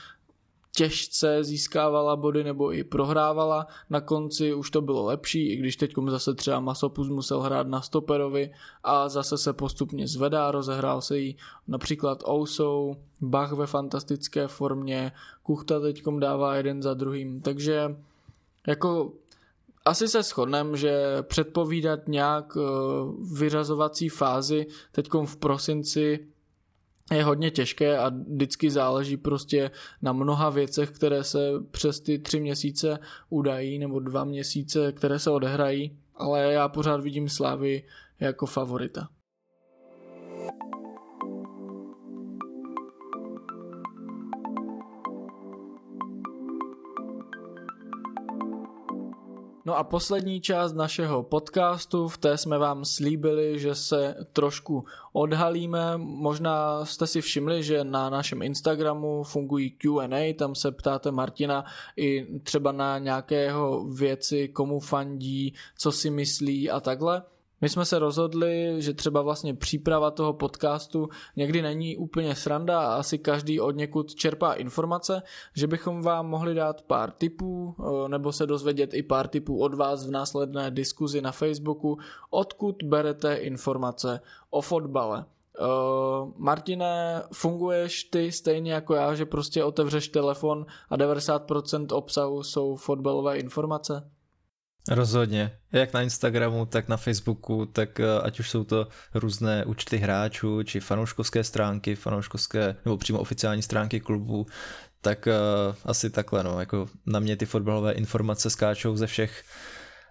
těžce získávala body nebo i prohrávala. Na konci už to bylo lepší, i když teď zase třeba Masopus musel hrát na stoperovi a zase se postupně zvedá, rozehrál se jí například Ousou, Bach ve fantastické formě, Kuchta teď dává jeden za druhým, takže jako asi se shodneme, že předpovídat nějak eh, vyřazovací fázi teď v prosinci je hodně těžké a vždycky záleží prostě na mnoha věcech, které se přes ty tři měsíce udají nebo dva měsíce, které se odehrají, ale já pořád vidím Slávy jako favorita. No a poslední část našeho podcastu, v té jsme vám slíbili, že se trošku odhalíme. Možná jste si všimli, že na našem Instagramu fungují Q&A, tam se ptáte Martina i třeba na nějakého věci, komu fandí, co si myslí a takhle. My jsme se rozhodli, že třeba vlastně příprava toho podcastu někdy není úplně sranda a asi každý od někud čerpá informace, že bychom vám mohli dát pár tipů eh, nebo se dozvědět i pár tipů od vás v následné diskuzi na Facebooku, odkud berete informace o fotbale. Uh, Martine, funguješ ty stejně jako já, že prostě otevřeš telefon a 90% obsahu jsou fotbalové informace? Rozhodně. Jak na Instagramu, tak na Facebooku, tak eh, ať už jsou to různé účty hráčů, či fanouškovské stránky, fanouškovské nebo přímo oficiální stránky klubu, tak uh, asi takhle, no, jako na mě ty fotbalové informace skáčou ze všech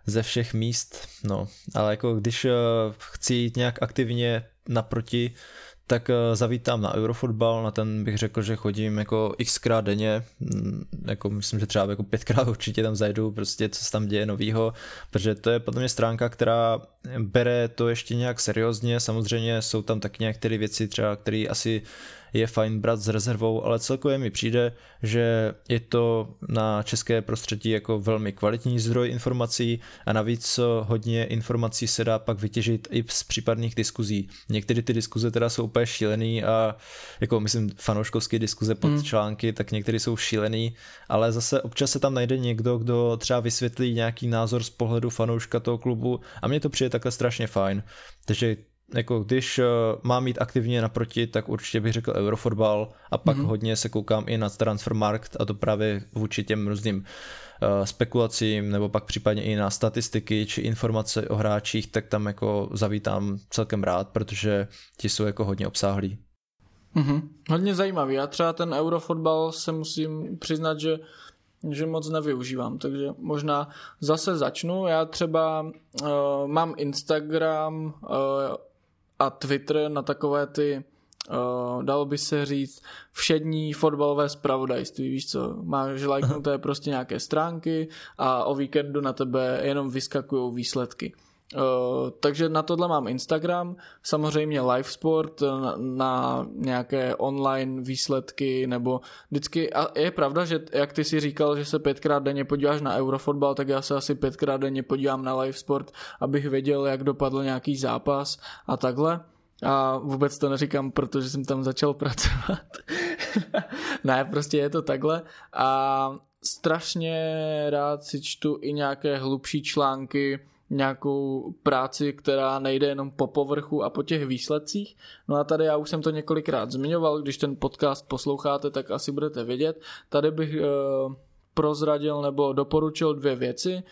ze všech míst, no, ale jako když uh, chci jít nějak aktivně naproti, tak eh, zavítám na Eurofotbal, na ten bych řekl, že chodím jako xkrát denně, mm, jako myslím, že třeba jako pětkrát určitě tam zajdu, prostě co se tam děje novýho, protože to je podle mě stránka, která bere to ještě nějak seriózně, samozřejmě jsou tam tak některé věci třeba, které asi je fajn brát s rezervou, ale celkově mi přijde, že je to na české prostředí jako velmi kvalitní zdroj informací a navíc hodně informací se dá pak vytěžit i z případných diskuzí. Některé ty diskuze teda jsou úplně šílený a jako myslím fanouškovské diskuze pod hmm. články, tak některé jsou šílený, ale zase občas se tam najde někdo, kdo třeba vysvětlí nějaký názor z pohledu fanouška toho klubu a mně to přijde takhle strašně fajn. Takže jako když uh, mám mít aktivně naproti, tak určitě bych řekl Eurofotbal a pak mm-hmm. hodně se koukám i na Transfermarkt a to právě vůči těm různým uh, spekulacím nebo pak případně i na statistiky či informace o hráčích, tak tam jako zavítám celkem rád, protože ti jsou jako hodně obsáhlí. Mm-hmm. Hodně zajímavý. Já třeba ten Eurofotbal se musím přiznat, že že moc nevyužívám, takže možná zase začnu. Já třeba uh, mám Instagram, uh, a Twitter na takové ty Uh, dalo by se říct všední fotbalové spravodajství, víš co, máš lajknuté prostě nějaké stránky a o víkendu na tebe jenom vyskakují výsledky. Uh, takže na tohle mám Instagram, samozřejmě live sport na, na nějaké online výsledky nebo vždycky, a je pravda, že jak ty si říkal, že se pětkrát denně podíváš na Eurofotbal, tak já se asi pětkrát denně podívám na live sport, abych věděl, jak dopadl nějaký zápas a takhle. A vůbec to neříkám, protože jsem tam začal pracovat. ne, prostě je to takhle. A strašně rád si čtu i nějaké hlubší články, nějakou práci, která nejde jenom po povrchu a po těch výsledcích. No a tady já už jsem to několikrát zmiňoval, když ten podcast posloucháte, tak asi budete vědět. Tady bych e, prozradil nebo doporučil dvě věci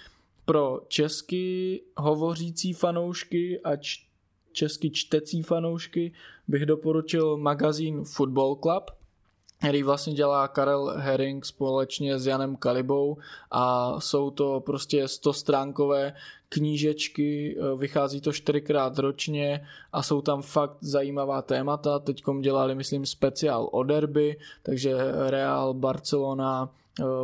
pro česky hovořící fanoušky a č- česky čtecí fanoušky bych doporučil magazín Football Club, který vlastně dělá Karel Herring společně s Janem Kalibou a jsou to prostě 100 stránkové knížečky, vychází to čtyřikrát ročně a jsou tam fakt zajímavá témata. Teďkom dělali, myslím, speciál o derby, takže Real, Barcelona,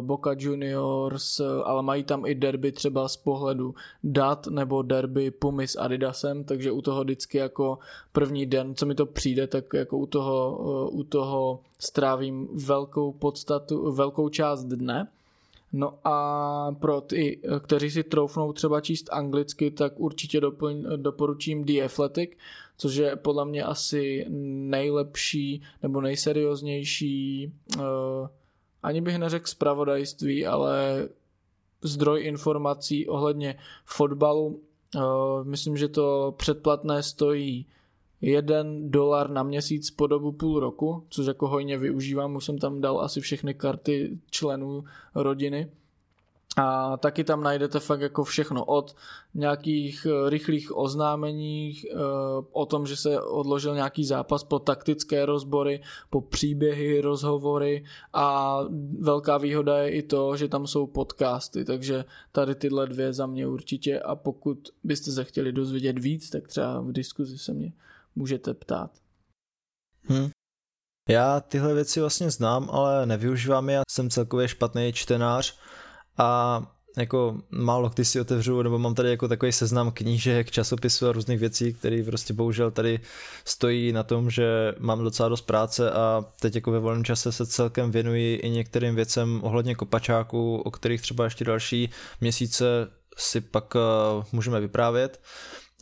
Boca Juniors, ale mají tam i derby třeba z pohledu dat nebo derby Pumy s Adidasem, takže u toho vždycky jako první den, co mi to přijde, tak jako u toho, eh, u toho strávím velkou podstatu, velkou část dne. No a pro ty, kteří si troufnou třeba číst anglicky, tak určitě doplň, doporučím The Athletic, což je podle mě asi nejlepší nebo nejserióznější uh, ani bych neřekl zpravodajství, ale zdroj informací ohledně fotbalu. Eh, myslím, že to předplatné stojí jeden dolar na měsíc po dobu půl roku, což jako hojně využívám, už jsem tam dal asi všechny karty členů rodiny. A taky tam najdete fakt jako všechno od nějakých eh, rychlých oznámení eh, o tom, že se odložil nějaký zápas po taktické rozbory, po příběhy, rozhovory a velká výhoda je i to, že tam jsou podcasty, takže tady tyhle dvě za mě určitě a pokud byste se chtěli dozvědět víc, tak třeba v diskuzi se mě můžete ptát. Hmm. Já tyhle věci vlastně znám, ale nevyužívám je, jsem celkově špatný čtenář, a jako málo kdy si otevřu, nebo mám tady jako takový seznam knížek, časopisů a různých věcí, které prostě bohužel tady stojí na tom, že mám docela dost práce a teď jako ve volném čase se celkem věnuji i některým věcem ohledně kopačáků, o kterých třeba ještě další měsíce si pak uh, můžeme vyprávět.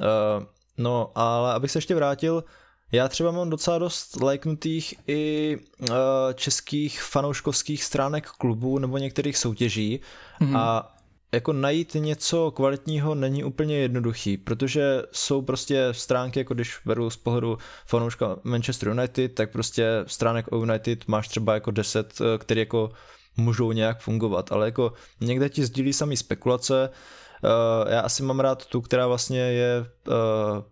Uh, no, ale abych se ještě vrátil, já třeba mám docela dost lajknutých i uh, českých fanouškovských stránek klubů nebo některých soutěží mm-hmm. a jako najít něco kvalitního není úplně jednoduchý, protože jsou prostě stránky, jako když beru z pohledu fanouška Manchester United, tak prostě stránek o United máš třeba jako 10, eh, které jako můžou nějak fungovat, ale jako někde ti sdílí samý spekulace, Uh, já asi mám rád tu, která vlastně je uh,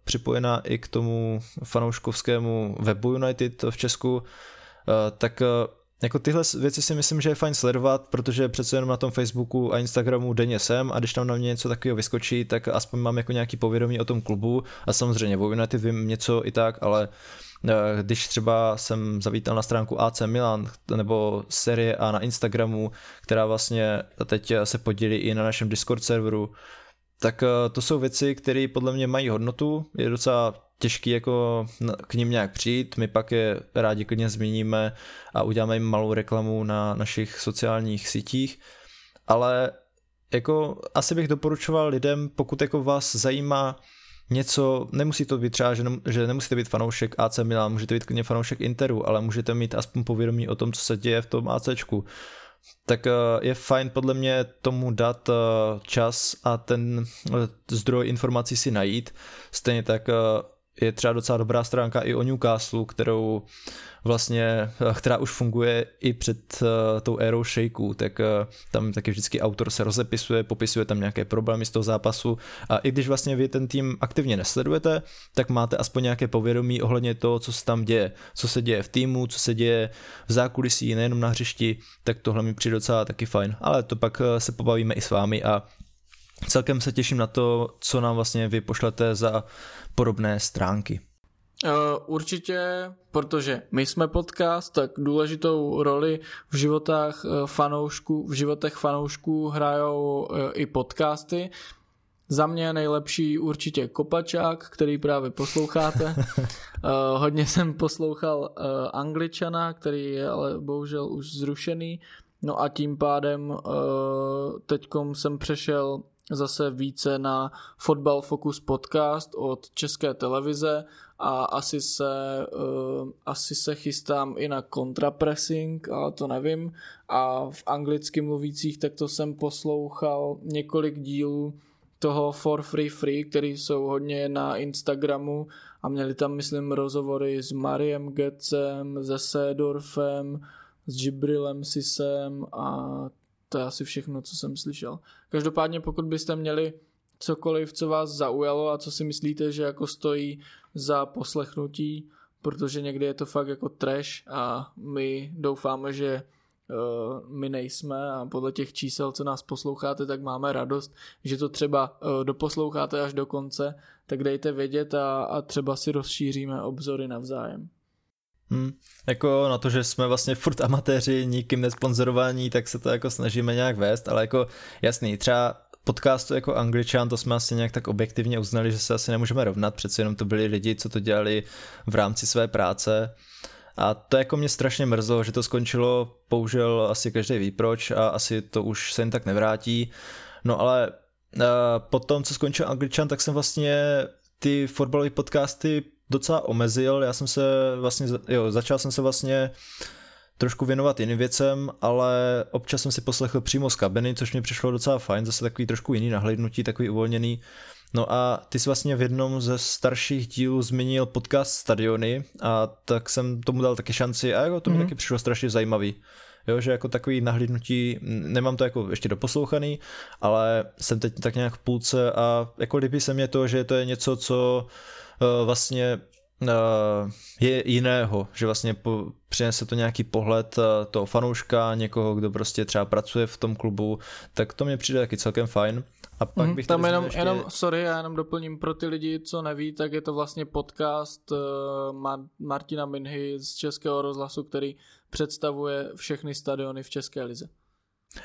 připojená i k tomu fanouškovskému webu United v Česku, uh, tak uh, jako tyhle věci si myslím, že je fajn sledovat, protože přece jenom na tom Facebooku a Instagramu denně jsem a když tam na mě něco takového vyskočí, tak aspoň mám jako nějaký povědomí o tom klubu. A samozřejmě o United vím něco i tak, ale Eh, když třeba jsem zavítal na stránku AC Milan nebo série A na Instagramu, která vlastně teď se podílí i na našem Discord serveru, tak eh, to jsou věci, které podle mě mají hodnotu, je docela těžký jako k ním nějak přijít, my pak je rádi klidně zmíníme a uděláme jim malou reklamu na našich sociálních sítích, ale jako asi bych doporučoval lidem, pokud jako vás zajímá něco, nemusí to být třeba, že, ne, že nemusíte být fanoušek AC Milan, můžete být klidně fanoušek Interu, ale můžete mít aspoň povědomí o tom, co se děje v tom ACčku. Tak eh, je fajn podle mě tomu dát eh, čas a ten eh, zdroj informací si najít. Stejně tak je třeba docela dobrá stránka i o Newcastle, kterou vlastně, eh, která už funguje i před uh, tou érou shakeů, tak uh, tam taky vždycky autor se rozepisuje, popisuje tam nějaké problémy z toho zápasu. A i když vlastně vy ten tým aktivně nesledujete, tak máte aspoň nějaké povědomí ohledně toho, co se tam děje, co se děje v týmu, co se děje v zákulisí, nejenom na hřišti, tak tohle mi přijde docela taky fajn, ale to pak se pobavíme i s vámi a celkem se těším na to, co nám vlastně vy pošlete za podobné stránky. Uh, určitě, protože my jsme podcast, tak důležitou roli v životách uh, fanoušků, v životech fanoušků hrajou uh, i podcasty. Za mě nejlepší určitě Kopačák, který právě posloucháte. hodně jsem poslouchal Angličana, který je ale bohužel už zrušený. No a tím pádem teďkom jsem přešel zase více na Football Focus podcast od České televize a asi se, uh, asi se chystám i na kontrapressing, ale to nevím. A v anglicky mluvících tak to jsem poslouchal několik dílů toho For Free Free, který jsou hodně na Instagramu a měli tam, myslím, rozhovory s Mariem Gecem, se Sedorfem, s Jibrilem Sisem a to je asi všechno, co jsem slyšel. Každopádně pokud byste měli cokoliv, co vás zaujalo a co si myslíte, že jako stojí za poslechnutí, protože někdy je to fakt jako trash a my doufáme, že uh, my nejsme a podle těch čísel, co nás posloucháte, tak máme radost, že to třeba uh, doposloucháte až do konce, tak dejte vědět a, a třeba si rozšíříme obzory navzájem. Hmm. Jako na to, že jsme vlastně furt amatéři, nikým nesponzorovaní, tak se to jako snažíme nějak vést, ale jako jasný, třeba podcastu jako Angličan, to jsme asi nějak tak objektivně uznali, že se asi nemůžeme rovnat, přece jenom to byli lidi, co to dělali v rámci své práce. A to jako mě strašně mrzlo, že to skončilo, bohužel asi každý ví proč a asi to už se jen tak nevrátí. No ale uh, po tom, co skončil Angličan, tak jsem vlastně ty fotbalové podcasty docela omezil. Já jsem se vlastně, jo, začal jsem se vlastně trošku věnovat jiným věcem, ale občas jsem si poslechl přímo z kabiny, což mi přišlo docela fajn, zase takový trošku jiný nahlédnutí, takový uvolněný. No a ty jsi vlastně v jednom ze starších dílů zmínil podcast Stadiony a tak jsem tomu dal taky šanci a jako to mi mm. taky přišlo strašně zajímavý. Jo, že jako takový nahlídnutí, nemám to jako ještě doposlouchaný, ale jsem teď tak nějak v půlce a jako líbí se mě to, že to je něco, co uh, vlastně uh, je jiného, že vlastně po, přinese to nějaký pohled uh, toho fanouška, někoho, kdo prostě třeba pracuje v tom klubu, tak to mě přijde taky celkem fajn. A pak mm, bych tam jenom, ještě... jenom, sorry, já jenom doplním pro ty lidi, co neví, tak je to vlastně podcast uh, Martina Minhy z Českého rozhlasu, který představuje všechny stadiony v České lize.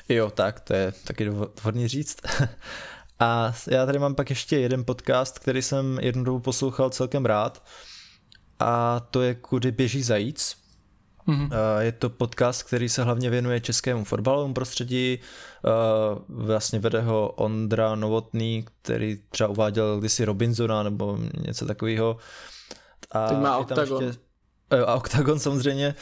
Jo, tak, to je taky dvorný říct. A já tady mám pak ještě jeden podcast, který jsem jednu dobu poslouchal celkem rád a to je Kudy běží zajíc. Mm-hmm. Je to podcast, který se hlavně věnuje českému fotbalovému prostředí. Vlastně vede ho Ondra Novotný, který třeba uváděl kdysi Robinsona nebo něco takového. A Teď má Octagon. Ještě, a Octagon samozřejmě.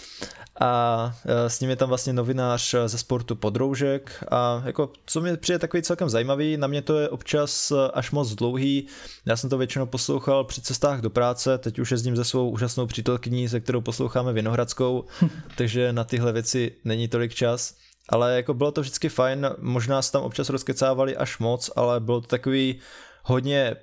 A e, s ním je tam vlastně novinář ze sportu Podroužek. A jako co mi přijde takový celkem zajímavý, na mě to je občas až moc dlouhý, já jsem to většinou poslouchal při cestách do práce, teď už jezdím se svou úžasnou přítelkyní, se kterou posloucháme Vinohradskou, takže na tyhle věci není tolik čas, ale jako bylo to vždycky fajn, možná se tam občas rozkecávali až moc, ale bylo to takový hodně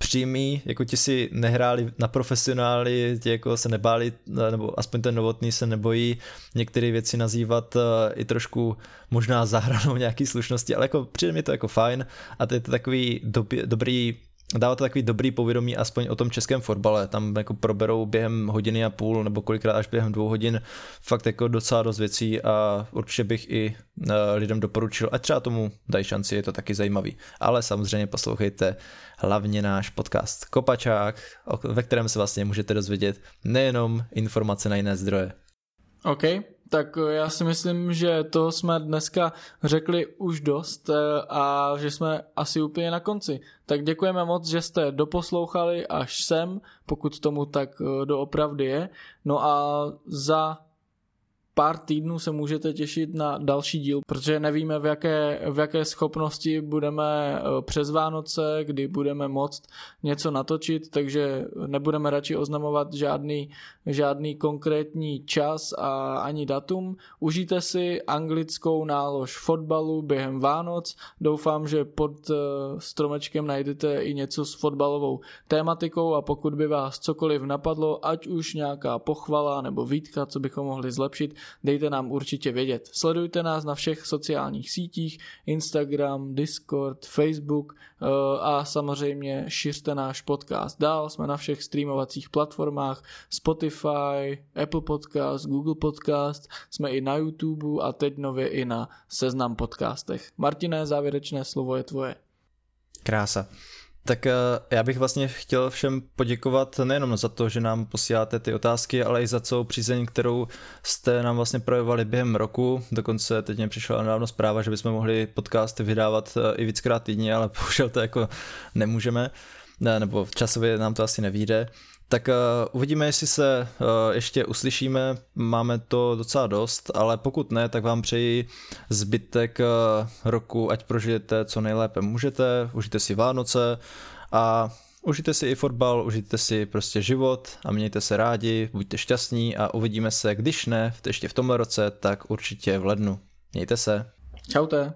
přímý, jako ti si nehráli na profesionály, ti jako se nebáli, nebo aspoň ten novotný se nebojí některé věci nazývat uh, i trošku možná zahranou nějaký slušnosti, ale jako přijde mi to jako fajn a to je to takový dobrý dává to takový dobrý povědomí aspoň o tom českém fotbale. Tam jako proberou během hodiny a půl nebo kolikrát až během dvou hodin fakt jako docela dost věcí a určitě bych i uh, lidem doporučil, ať třeba tomu dají šanci, je to taky zajímavý. Ale samozřejmě poslouchejte hlavně náš podcast Kopačák, ve kterém se vlastně můžete dozvědět nejenom informace na jiné zdroje. OK, tak já si myslím, že to jsme dneska řekli už dost eh, a že jsme asi úplně na konci. Tak děkujeme moc, že jste doposlouchali až sem, pokud tomu tak eh, doopravdy je. No a za pár týdnů se můžete těšit na další díl, protože nevíme, v jaké, v jaké schopnosti budeme eh, přes Vánoce, kdy budeme moct něco natočit, takže nebudeme radši oznamovat žádný, žádný konkrétní čas a ani datum. Užijte si anglickou nálož fotbalu během Vánoc. Doufám, že pod eh, stromečkem najdete i něco s fotbalovou tématikou a pokud by vás cokoliv napadlo, ať už nějaká pochvala nebo výtka, co bychom mohli zlepšit, dejte nám určitě vědět. Sledujte nás na všech sociálních sítích, Instagram, Discord, Facebook eh, a samozřejmě šiřte náš podcast dál. Jsme na všech streamovacích platformách Spotify, Apple Podcast, Google Podcast, jsme i na YouTube a teď nově i na Seznam podcastech. Martine, závěrečné slovo je tvoje. Krása. Tak eh, já bych vlastně chtěl všem poděkovat nejenom za to, že nám posíláte ty otázky, ale i za celou přízeň, kterou jste nám vlastně projevovali během roku. Dokonce teď mě přišla nedávno zpráva, že bychom mohli podcasty vydávat eh, i víckrát týdně, ale bohužel to jako nemůžeme, ne, nebo časově nám to asi nevíde. Tak uh, uvidíme, jestli se uh, ještě uslyšíme, máme to docela dost, ale pokud ne, tak vám přeji zbytek uh, roku, ať prožijete co nejlépe můžete, užijte si Vánoce a užijte si i fotbal, užijte si prostě život a mějte se rádi, buďte šťastní a uvidíme se, když ne, ještě v tomhle roce, tak určitě v lednu. Mějte se. Čaute.